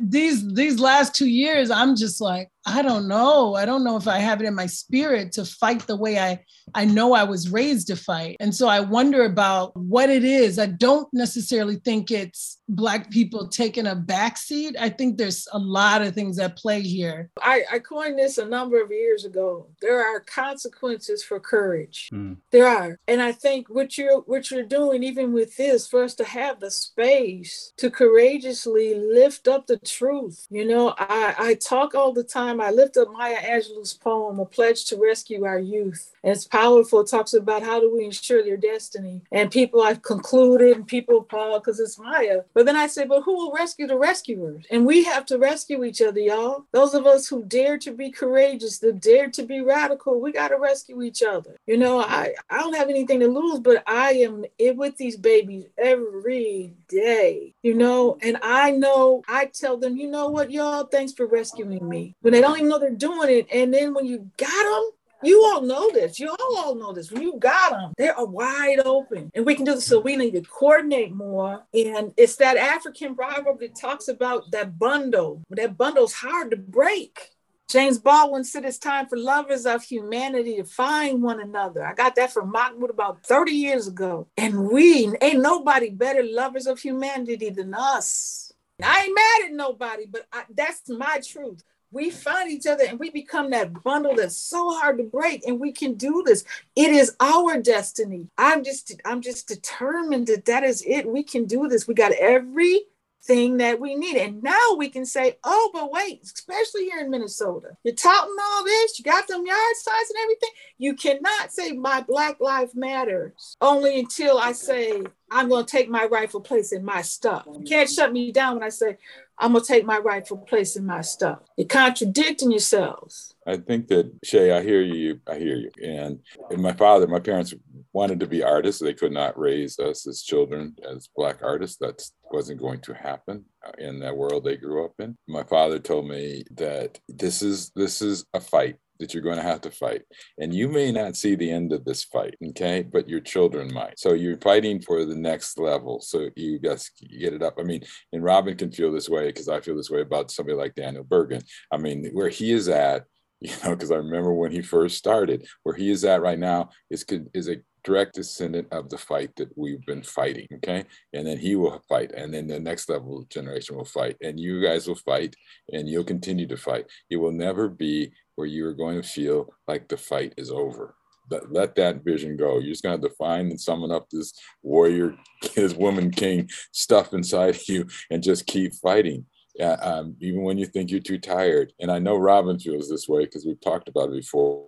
these these last two years i'm just like i don't know. I don't know if i have it in my spirit to fight the way i i know i was raised to fight. And so i wonder about what it is. I don't necessarily think it's black people taking a backseat. I think there's a lot of things at play here. I, I coined this a number of years ago. There are consequences for courage. Mm. there are. And i think what you're what you're doing even with this for us to have the space to courageously lift up the truth. You know i i talk all the time i lift up maya angelou's poem a pledge to rescue our youth it's powerful it talks about how do we ensure their destiny and people i've concluded and people paul because it's maya but then I say, but who will rescue the rescuers? And we have to rescue each other, y'all. Those of us who dare to be courageous, that dare to be radical, we got to rescue each other. You know, I, I don't have anything to lose, but I am it with these babies every day, you know, and I know I tell them, you know what, y'all, thanks for rescuing me. When they don't even know they're doing it. And then when you got them, you all know this. You all, all know this. When you got them, they are wide open. And we can do this. So we need to coordinate more. And it's that African proverb that talks about that bundle. That bundle's hard to break. James Baldwin said it's time for lovers of humanity to find one another. I got that from Mahmoud about 30 years ago. And we ain't nobody better lovers of humanity than us. I ain't mad at nobody, but I, that's my truth we find each other and we become that bundle that's so hard to break and we can do this it is our destiny i'm just i'm just determined that that is it we can do this we got every thing that we need. And now we can say, oh, but wait, especially here in Minnesota, you're touting all this, you got them yard signs and everything. You cannot say my Black Life Matters only until I say I'm going to take my rightful place in my stuff. You can't shut me down when I say I'm going to take my rightful place in my stuff. You're contradicting yourselves. I think that Shay, I hear you. I hear you. And, and my father, my parents wanted to be artists. They could not raise us as children as black artists. That wasn't going to happen uh, in that world they grew up in. My father told me that this is this is a fight that you're going to have to fight. And you may not see the end of this fight, okay? But your children might. So you're fighting for the next level. So you guys get it up. I mean, and Robin can feel this way because I feel this way about somebody like Daniel Bergin. I mean, where he is at, you know, because I remember when he first started, where he is at right now is is a direct descendant of the fight that we've been fighting. Okay. And then he will fight. And then the next level generation will fight. And you guys will fight and you'll continue to fight. It will never be where you're going to feel like the fight is over. Let, let that vision go. You're just going to define and summon up this warrior, this woman king stuff inside you and just keep fighting. Uh, um, even when you think you're too tired. And I know Robin feels this way because we've talked about it before.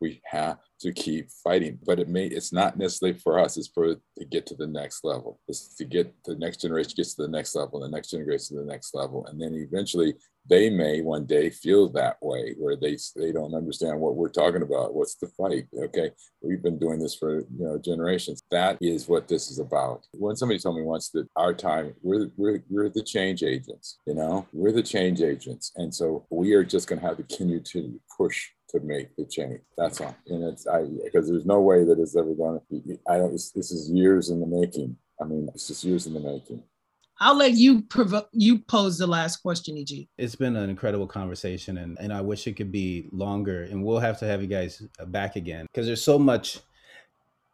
We have to keep fighting, but it may it's not necessarily for us. It's for to get to the next level. It's to get the next generation gets to the next level, the next generation to the next level, and then eventually they may one day feel that way where they they don't understand what we're talking about what's the fight okay we've been doing this for you know generations that is what this is about when somebody told me once that our time we're we're, we're the change agents you know we're the change agents and so we are just going to have to continue to push to make the change. That's all. And it's I because there's no way that it's ever going to be. I don't. This is years in the making. I mean, it's just years in the making. I'll let you provo- you pose the last question, EG. It's been an incredible conversation, and and I wish it could be longer. And we'll have to have you guys back again because there's so much.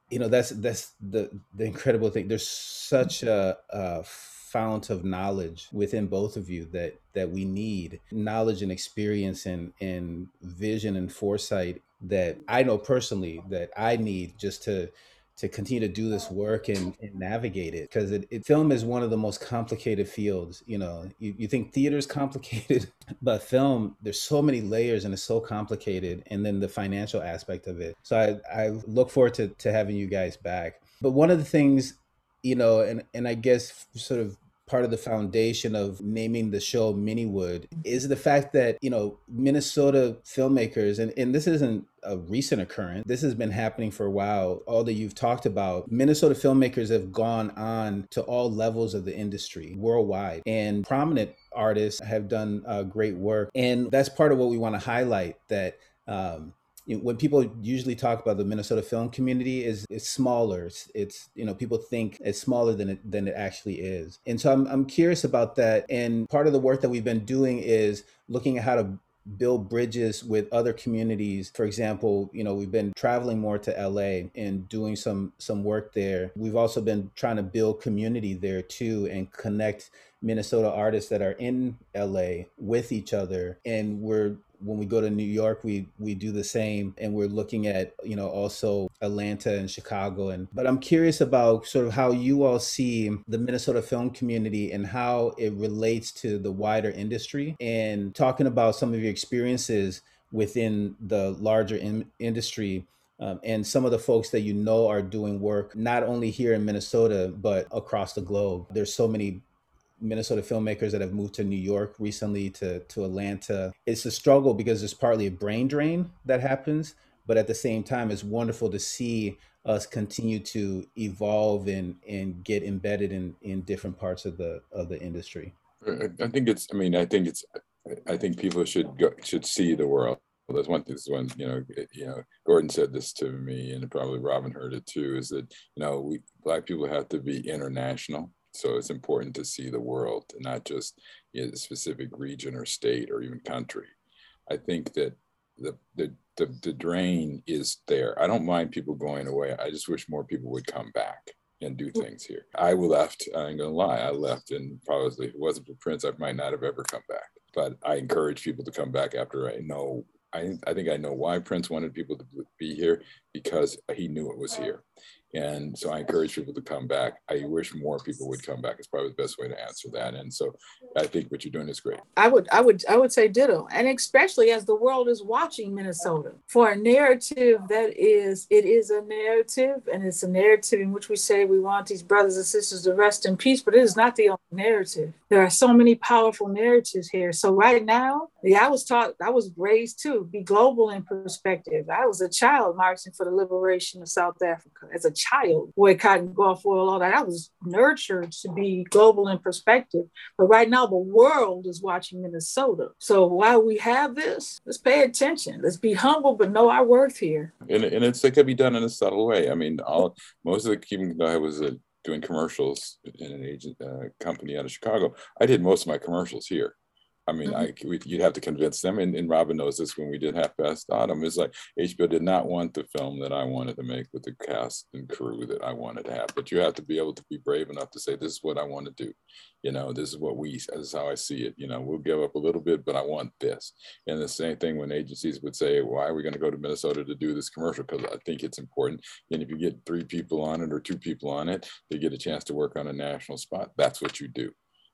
You know, that's that's the the incredible thing. There's such a, a fount of knowledge within both of you that that we need knowledge and experience and and vision and foresight that I know personally that I need just to to continue to do this work and, and navigate it. Because it, it, film is one of the most complicated fields you know. You, you think theater is complicated but film there's so many layers and it's so complicated. And then the financial aspect of it. So i, I look forward to, to having you guys back. But one of the things you know and, and i guess sort of part of the foundation of naming the show Miniwood is the fact that, you know, Minnesota filmmakers, and, and this isn't a recent occurrence, this has been happening for a while, all that you've talked about, Minnesota filmmakers have gone on to all levels of the industry worldwide. And prominent artists have done uh, great work. And that's part of what we want to highlight that. Um, when people usually talk about the Minnesota film community is it's smaller. It's, it's, you know people think it's smaller than it than it actually is. And so I'm I'm curious about that. And part of the work that we've been doing is looking at how to build bridges with other communities for example you know we've been traveling more to la and doing some some work there we've also been trying to build community there too and connect minnesota artists that are in la with each other and we're when we go to New York, we we do the same, and we're looking at you know also Atlanta and Chicago. And but I'm curious about sort of how you all see the Minnesota film community and how it relates to the wider industry, and talking about some of your experiences within the larger in- industry. Um, and some of the folks that you know are doing work not only here in Minnesota but across the globe. There's so many Minnesota filmmakers that have moved to New York recently to to Atlanta. It's a struggle because there's partly a brain drain that happens, but at the same time, it's wonderful to see us continue to evolve and and get embedded in in different parts of the of the industry. I think it's. I mean, I think it's. I think people should go should see the world. Well, that's one thing. This one, you know, you know, Gordon said this to me, and probably Robin heard it too. Is that you know, we black people have to be international so it's important to see the world, not just in a specific region or state or even country. I think that the, the, the, the drain is there. I don't mind people going away. I just wish more people would come back and do things here. I left, I ain't gonna lie, I left and probably if it wasn't for Prince, I might not have ever come back. But I encourage people to come back after I know I, I think I know why Prince wanted people to be here because he knew it was here. And so I encourage people to come back. I wish more people would come back. It's probably the best way to answer that. And so I think what you're doing is great. I would, I would, I would say ditto. And especially as the world is watching Minnesota for a narrative that is, it is a narrative and it's a narrative in which we say we want these brothers and sisters to rest in peace, but it is not the only narrative. There are so many powerful narratives here. So right now, yeah, I was taught, I was raised to be global in perspective. I was a child marching for the liberation of South Africa as a child, boycotting Gulf oil, all that. I was nurtured to be global in perspective. But right now, the world is watching Minnesota. So while we have this, let's pay attention. Let's be humble, but know our worth here. And, and it's it could be done in a subtle way. I mean, all most of the though I was uh, doing commercials in an agent uh, company out of Chicago. I did most of my commercials here. I mean, mm-hmm. I we, you'd have to convince them, and, and Robin knows this when we did Half Past Autumn. It's like HBO did not want the film that I wanted to make with the cast and crew that I wanted to have, but you have to be able to be brave enough to say, "This is what I want to do." You know, this is what we. This is how I see it. You know, we'll give up a little bit, but I want this. And the same thing when agencies would say, "Why are we going to go to Minnesota to do this commercial?" Because I think it's important. And if you get three people on it or two people on it, they get a chance to work on a national spot. That's what you do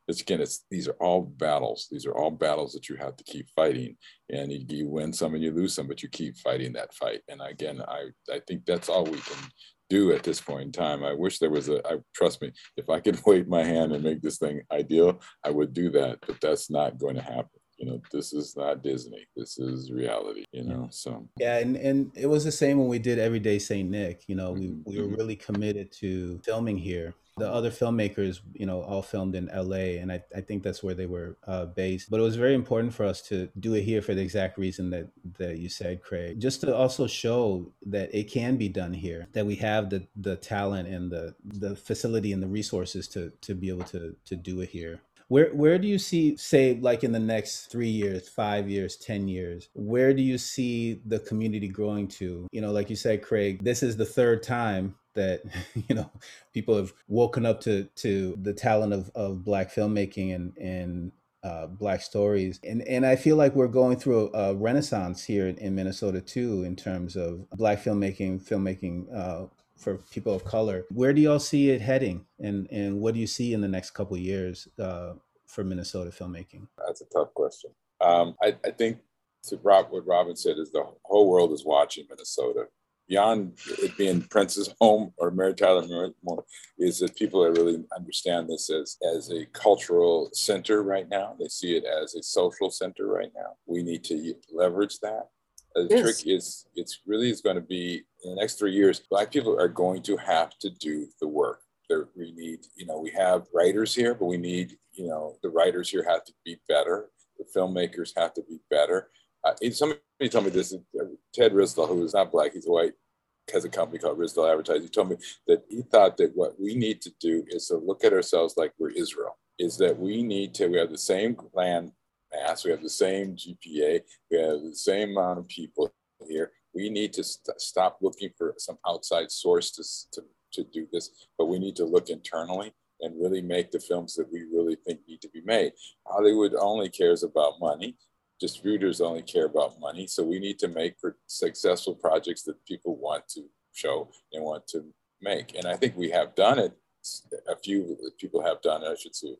it's again it's these are all battles. These are all battles that you have to keep fighting. And you, you, win some and you lose some but you keep fighting that fight. And again i i think that's all we can do at this point in time. I wish there was a i trust me if i could wave my hand and make this thing ideal i would do that but that's not going to happen. You know this is not disney. This is reality you know so. Yeah and and it was the same when we did everyday saint nick. You know we, we were mm-hmm. really committed to filming here the other filmmakers, you know, all filmed in LA, and I, I think that's where they were uh, based. But it was very important for us to do it here for the exact reason that that you said, Craig, just to also show that it can be done here, that we have the the talent and the the facility and the resources to to be able to to do it here. Where where do you see, say, like in the next three years, five years, ten years, where do you see the community growing to? You know, like you said, Craig, this is the third time that you know people have woken up to to the talent of, of black filmmaking and and uh, black stories. And and I feel like we're going through a, a renaissance here in, in, Minnesota too in terms of black filmmaking filmmaking uh, for people of color. Where do y'all see it heading? And and what do you see in the next couple years uh, for Minnesota filmmaking? That's a tough question. Um, I, I think to Rob, what Robin said is the whole world is watching Minnesota beyond it being Prince's home or Mary Tyler Moore, is that people that really understand this as, as a cultural center right now. They see it as a social center right now. We need to leverage that. The yes. trick is it's really is going to be in the next three years, Black people are going to have to do the work. There, we need, you know, we have writers here, but we need, you know, the writers here have to be better. The filmmakers have to be better uh, somebody told me this. Ted Risdall, who is not black, he's white, has a company called Risdall Advertising. He told me that he thought that what we need to do is to look at ourselves like we're Israel. Is that we need to we have the same land mass, we have the same GPA, we have the same amount of people here. We need to st- stop looking for some outside source to, to to do this, but we need to look internally and really make the films that we really think need to be made. Hollywood only cares about money distributors only care about money. So we need to make successful projects that people want to show and want to make. And I think we have done it. A few people have done it, I should say,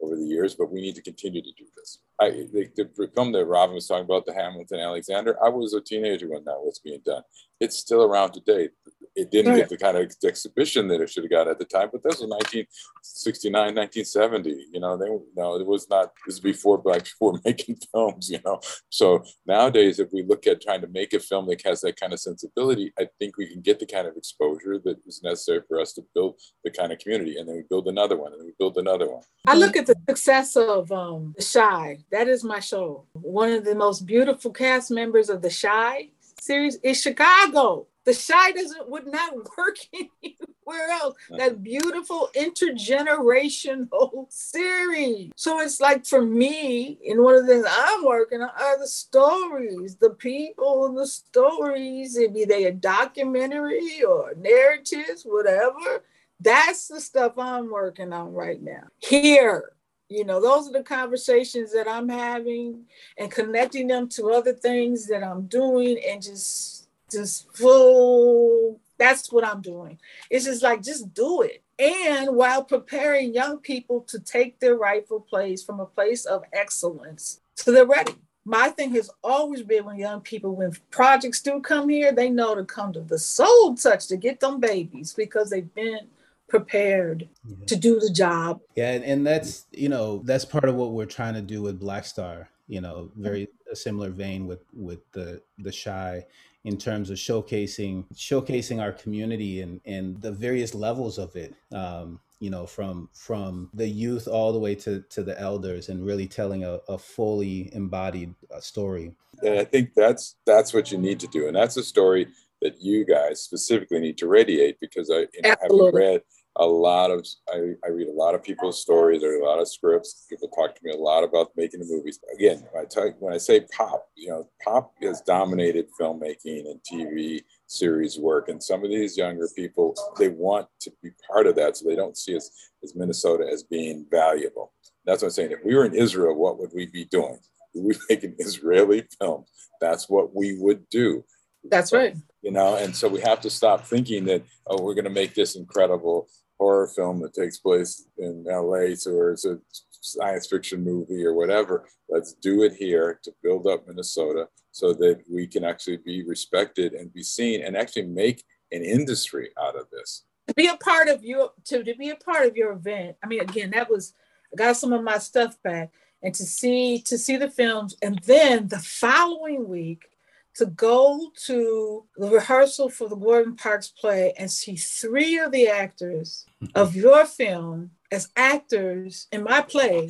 over the years, but we need to continue to do this. I, the, the film that Robin was talking about, the Hamilton Alexander, I was a teenager when that was being done. It's still around today it didn't get the kind of exhibition that it should have got at the time. But this was 1969, 1970. You know, they no, it was not. This is before black people were making films. You know, so nowadays, if we look at trying to make a film that has that kind of sensibility, I think we can get the kind of exposure that is necessary for us to build the kind of community, and then we build another one, and then we build another one. I look at the success of um, The Chi. That is my show. One of the most beautiful cast members of The Chi series is Chicago. The Chi doesn't would not work anywhere else. That uh-huh. beautiful intergenerational series. So it's like for me, in one of the things I'm working on are the stories, the people and the stories. It be they a documentary or narratives, whatever. That's the stuff I'm working on right now. Here, you know, those are the conversations that I'm having and connecting them to other things that I'm doing and just just full. That's what I'm doing. It's just like, just do it. And while preparing young people to take their rightful place from a place of excellence, so they're ready. My thing has always been when young people, when projects do come here, they know to come to the SoulTouch to get them babies because they've been prepared yeah. to do the job. Yeah, and, and that's you know that's part of what we're trying to do with Black Star. You know, very a similar vein with with the the Chi in terms of showcasing showcasing our community and and the various levels of it um, you know from from the youth all the way to to the elders and really telling a, a fully embodied uh, story and i think that's that's what you need to do and that's a story that you guys specifically need to radiate because i you know, having read a lot of I, I read a lot of people's stories. Are a lot of scripts. People talk to me a lot about making the movies. Again, when I talk, when I say pop, you know, pop has dominated filmmaking and TV series work, and some of these younger people they want to be part of that, so they don't see us as Minnesota as being valuable. That's what I'm saying. If we were in Israel, what would we be doing? We making Israeli films. That's what we would do. That's right. You know, and so we have to stop thinking that oh, we're going to make this incredible horror film that takes place in LA, so or it's a science fiction movie or whatever. Let's do it here to build up Minnesota so that we can actually be respected and be seen and actually make an industry out of this. To be a part of your to, to be a part of your event. I mean, again, that was I got some of my stuff back and to see to see the films and then the following week to go to the rehearsal for the Gordon Parks play and see three of the actors of your film as actors in my play.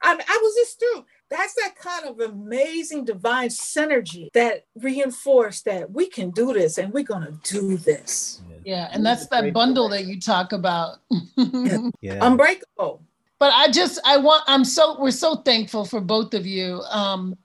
I, I was just through. That's that kind of amazing divine synergy that reinforced that we can do this and we're going to do this. Yeah, and that's that bundle that you talk about. yeah. Unbreakable. But I just I want I'm so we're so thankful for both of you. Um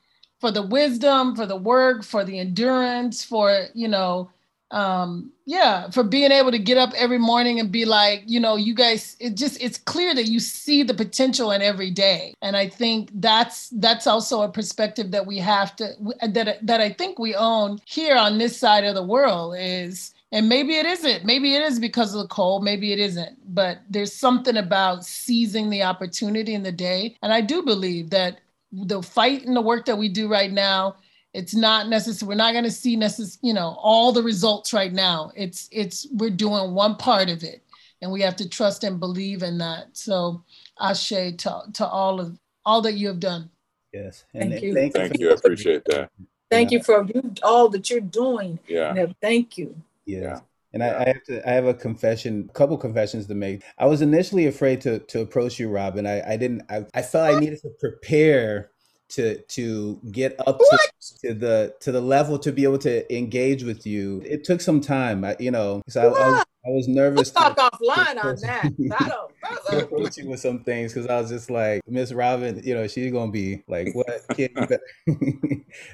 for the wisdom, for the work, for the endurance, for, you know, um, yeah, for being able to get up every morning and be like, you know, you guys, it just it's clear that you see the potential in every day. And I think that's that's also a perspective that we have to that that I think we own here on this side of the world is and maybe it isn't. Maybe it is because of the cold. Maybe it isn't. But there's something about seizing the opportunity in the day. And I do believe that the fight and the work that we do right now it's not necessary we're not going to see necess- you know all the results right now. It's it's we're doing one part of it and we have to trust and believe in that. So ashe to, to all of all that you have done. Yes and thank you. thank, thank you i appreciate that. Thank yeah. you for you all that you're doing. Yeah. Thank you. Yeah. Yeah. And I, I, have to. I have a confession, a couple confessions to make. I was initially afraid to to approach you, Robin. I, I didn't. I, I felt I needed to prepare to to get up to, to, the to the level to be able to engage with you. It took some time, I, you know. So I, I, was, I was nervous. Let's talk offline on that. approach you with some things because I was just like Miss Robin. You know, she's gonna be like, "What kid?" um,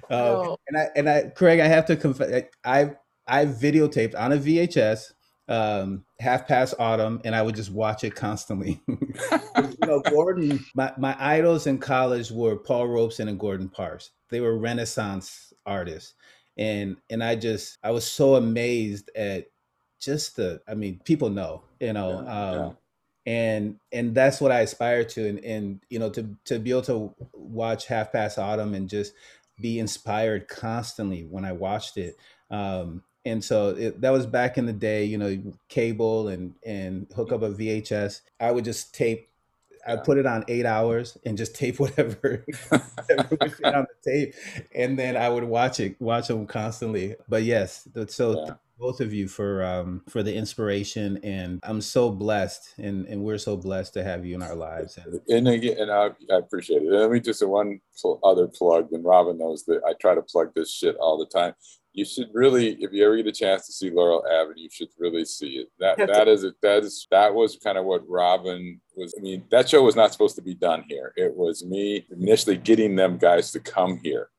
oh. And I and I, Craig, I have to confess, I I videotaped on a VHS um, half past autumn and I would just watch it constantly. you know, Gordon, my, my idols in college were Paul Robeson and Gordon Parks. They were Renaissance artists. And and I just I was so amazed at just the I mean, people know, you know, yeah, um, yeah. and and that's what I aspire to and and you know to to be able to watch half past autumn and just be inspired constantly when I watched it. Um, and so it, that was back in the day you know cable and and hook up a vhs i would just tape I put it on eight hours and just tape whatever, whatever on the tape, and then I would watch it, watch them constantly. But yes, so yeah. both of you for um, for the inspiration, and I'm so blessed, and, and we're so blessed to have you in our lives. And, and again, and I, I appreciate it. let me just one other plug, and Robin knows that I try to plug this shit all the time you should really, if you ever get a chance to see Laurel Avenue, you should really see it. That that is it. That is that was kind of what Robin was. I mean, that show was not supposed to be done here. It was me initially getting them guys to come here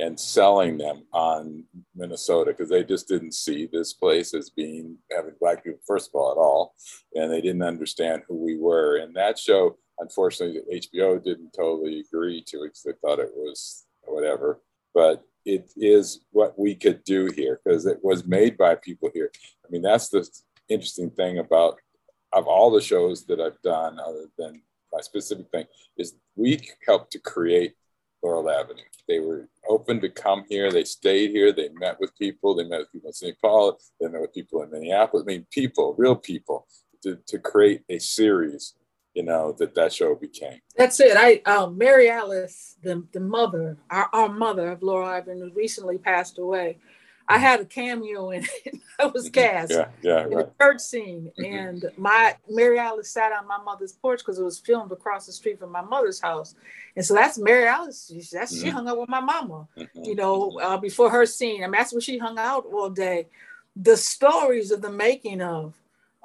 and selling them on Minnesota because they just didn't see this place as being having black people first of all at all, and they didn't understand who we were. And that show, unfortunately, HBO didn't totally agree to it because they thought it was whatever. But it is what we could do here because it was made by people here. I mean, that's the interesting thing about of all the shows that I've done, other than my specific thing, is we helped to create Laurel Avenue. They were open to come here. They stayed here. They met with people. They met with people in St. Paul. They met with people in Minneapolis. I mean, people, real people, to, to create a series you know, that that show became. That's it. I, um, Mary Alice, the, the mother, our, our mother of laura Laurel Avenue, recently passed away. I had a cameo in it. I was cast yeah, yeah, in right. a church scene, mm-hmm. and my Mary Alice sat on my mother's porch because it was filmed across the street from my mother's house, and so that's Mary Alice. That's mm-hmm. she hung out with my mama, mm-hmm. you know, uh, before her scene. I mean, that's where she hung out all day. The stories of the making of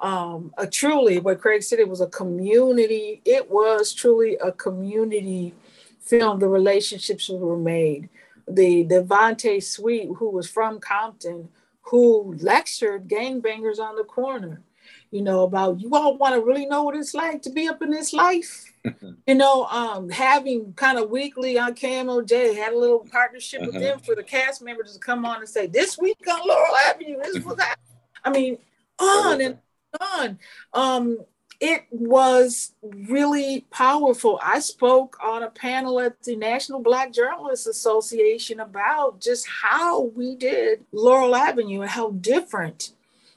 um, a truly what Craig said it was a community. It was truly a community film. The relationships were made. The Devonte Sweet, who was from Compton, who lectured gangbangers on the corner, you know, about you all want to really know what it's like to be up in this life. you know, um, having kind of weekly on KMOJ, had a little partnership with them mm-hmm. for the cast members to come on and say, This week on Laurel Avenue, this was that. I mean, on and on. Um, it was really powerful. I spoke on a panel at the National Black Journalists Association about just how we did Laurel Avenue and how different,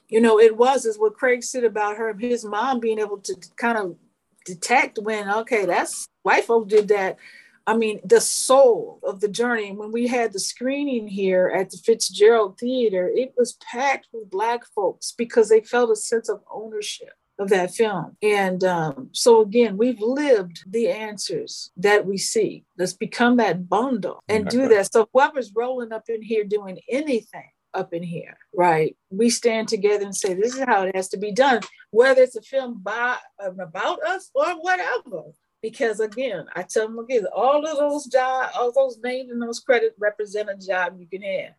you know, it was. Is what Craig said about her, his mom being able to kind of detect when, okay, that's white folks did that. I mean, the soul of the journey. When we had the screening here at the Fitzgerald Theater, it was packed with Black folks because they felt a sense of ownership of that film. And um, so, again, we've lived the answers that we see. Let's become that bundle and do that. So, whoever's rolling up in here doing anything, up in here, right? We stand together and say, this is how it has to be done, whether it's a film by um, about us or whatever. Because again, I tell them again, all of those jobs, all those names and those credits represent a job you can have.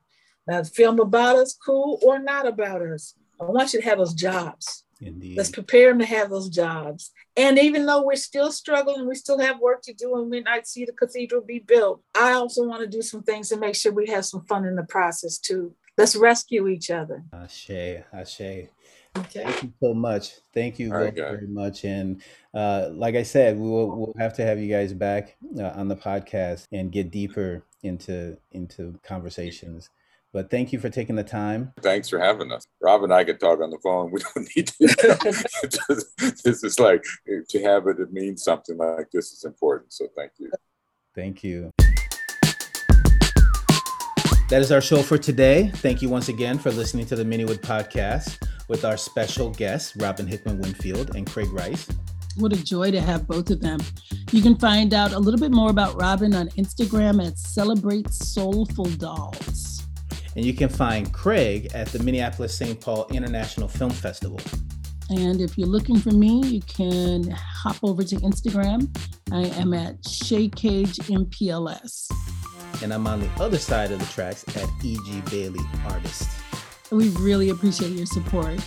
Now, film about us, cool or not about us. I want you to have those jobs. Indeed. Let's prepare them to have those jobs. And even though we're still struggling, we still have work to do, and we might see the cathedral be built. I also want to do some things to make sure we have some fun in the process too. Let's rescue each other. Ashe, Ashe. Okay. Thank you so much. Thank you right, very much. And uh, like I said, we will we'll have to have you guys back uh, on the podcast and get deeper into into conversations. But thank you for taking the time. Thanks for having us. Rob and I could talk on the phone. We don't need to. this is like to have it, it means something like this is important. So thank you. Thank you. That is our show for today. Thank you once again for listening to the Miniwood podcast with our special guests, Robin Hickman Winfield and Craig Rice. What a joy to have both of them. You can find out a little bit more about Robin on Instagram at Celebrate Soulful Dolls. And you can find Craig at the Minneapolis St. Paul International Film Festival. And if you're looking for me, you can hop over to Instagram. I am at Shá Cage MPLS and I'm on the other side of the tracks at E.G. Bailey Artist. We really appreciate your support.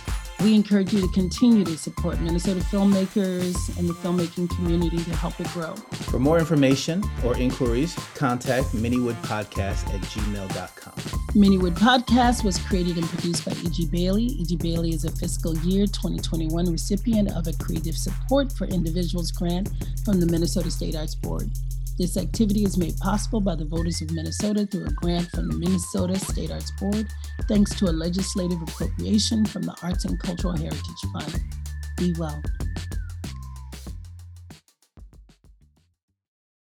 We encourage you to continue to support Minnesota filmmakers and the filmmaking community to help it grow. For more information or inquiries, contact miniwoodpodcast at gmail.com. Miniwood Podcast was created and produced by E.G. Bailey. E.G. Bailey is a fiscal year 2021 recipient of a Creative Support for Individuals grant from the Minnesota State Arts Board. This activity is made possible by the voters of Minnesota through a grant from the Minnesota State Arts Board, thanks to a legislative appropriation from the Arts and Cultural Heritage Fund. Be well.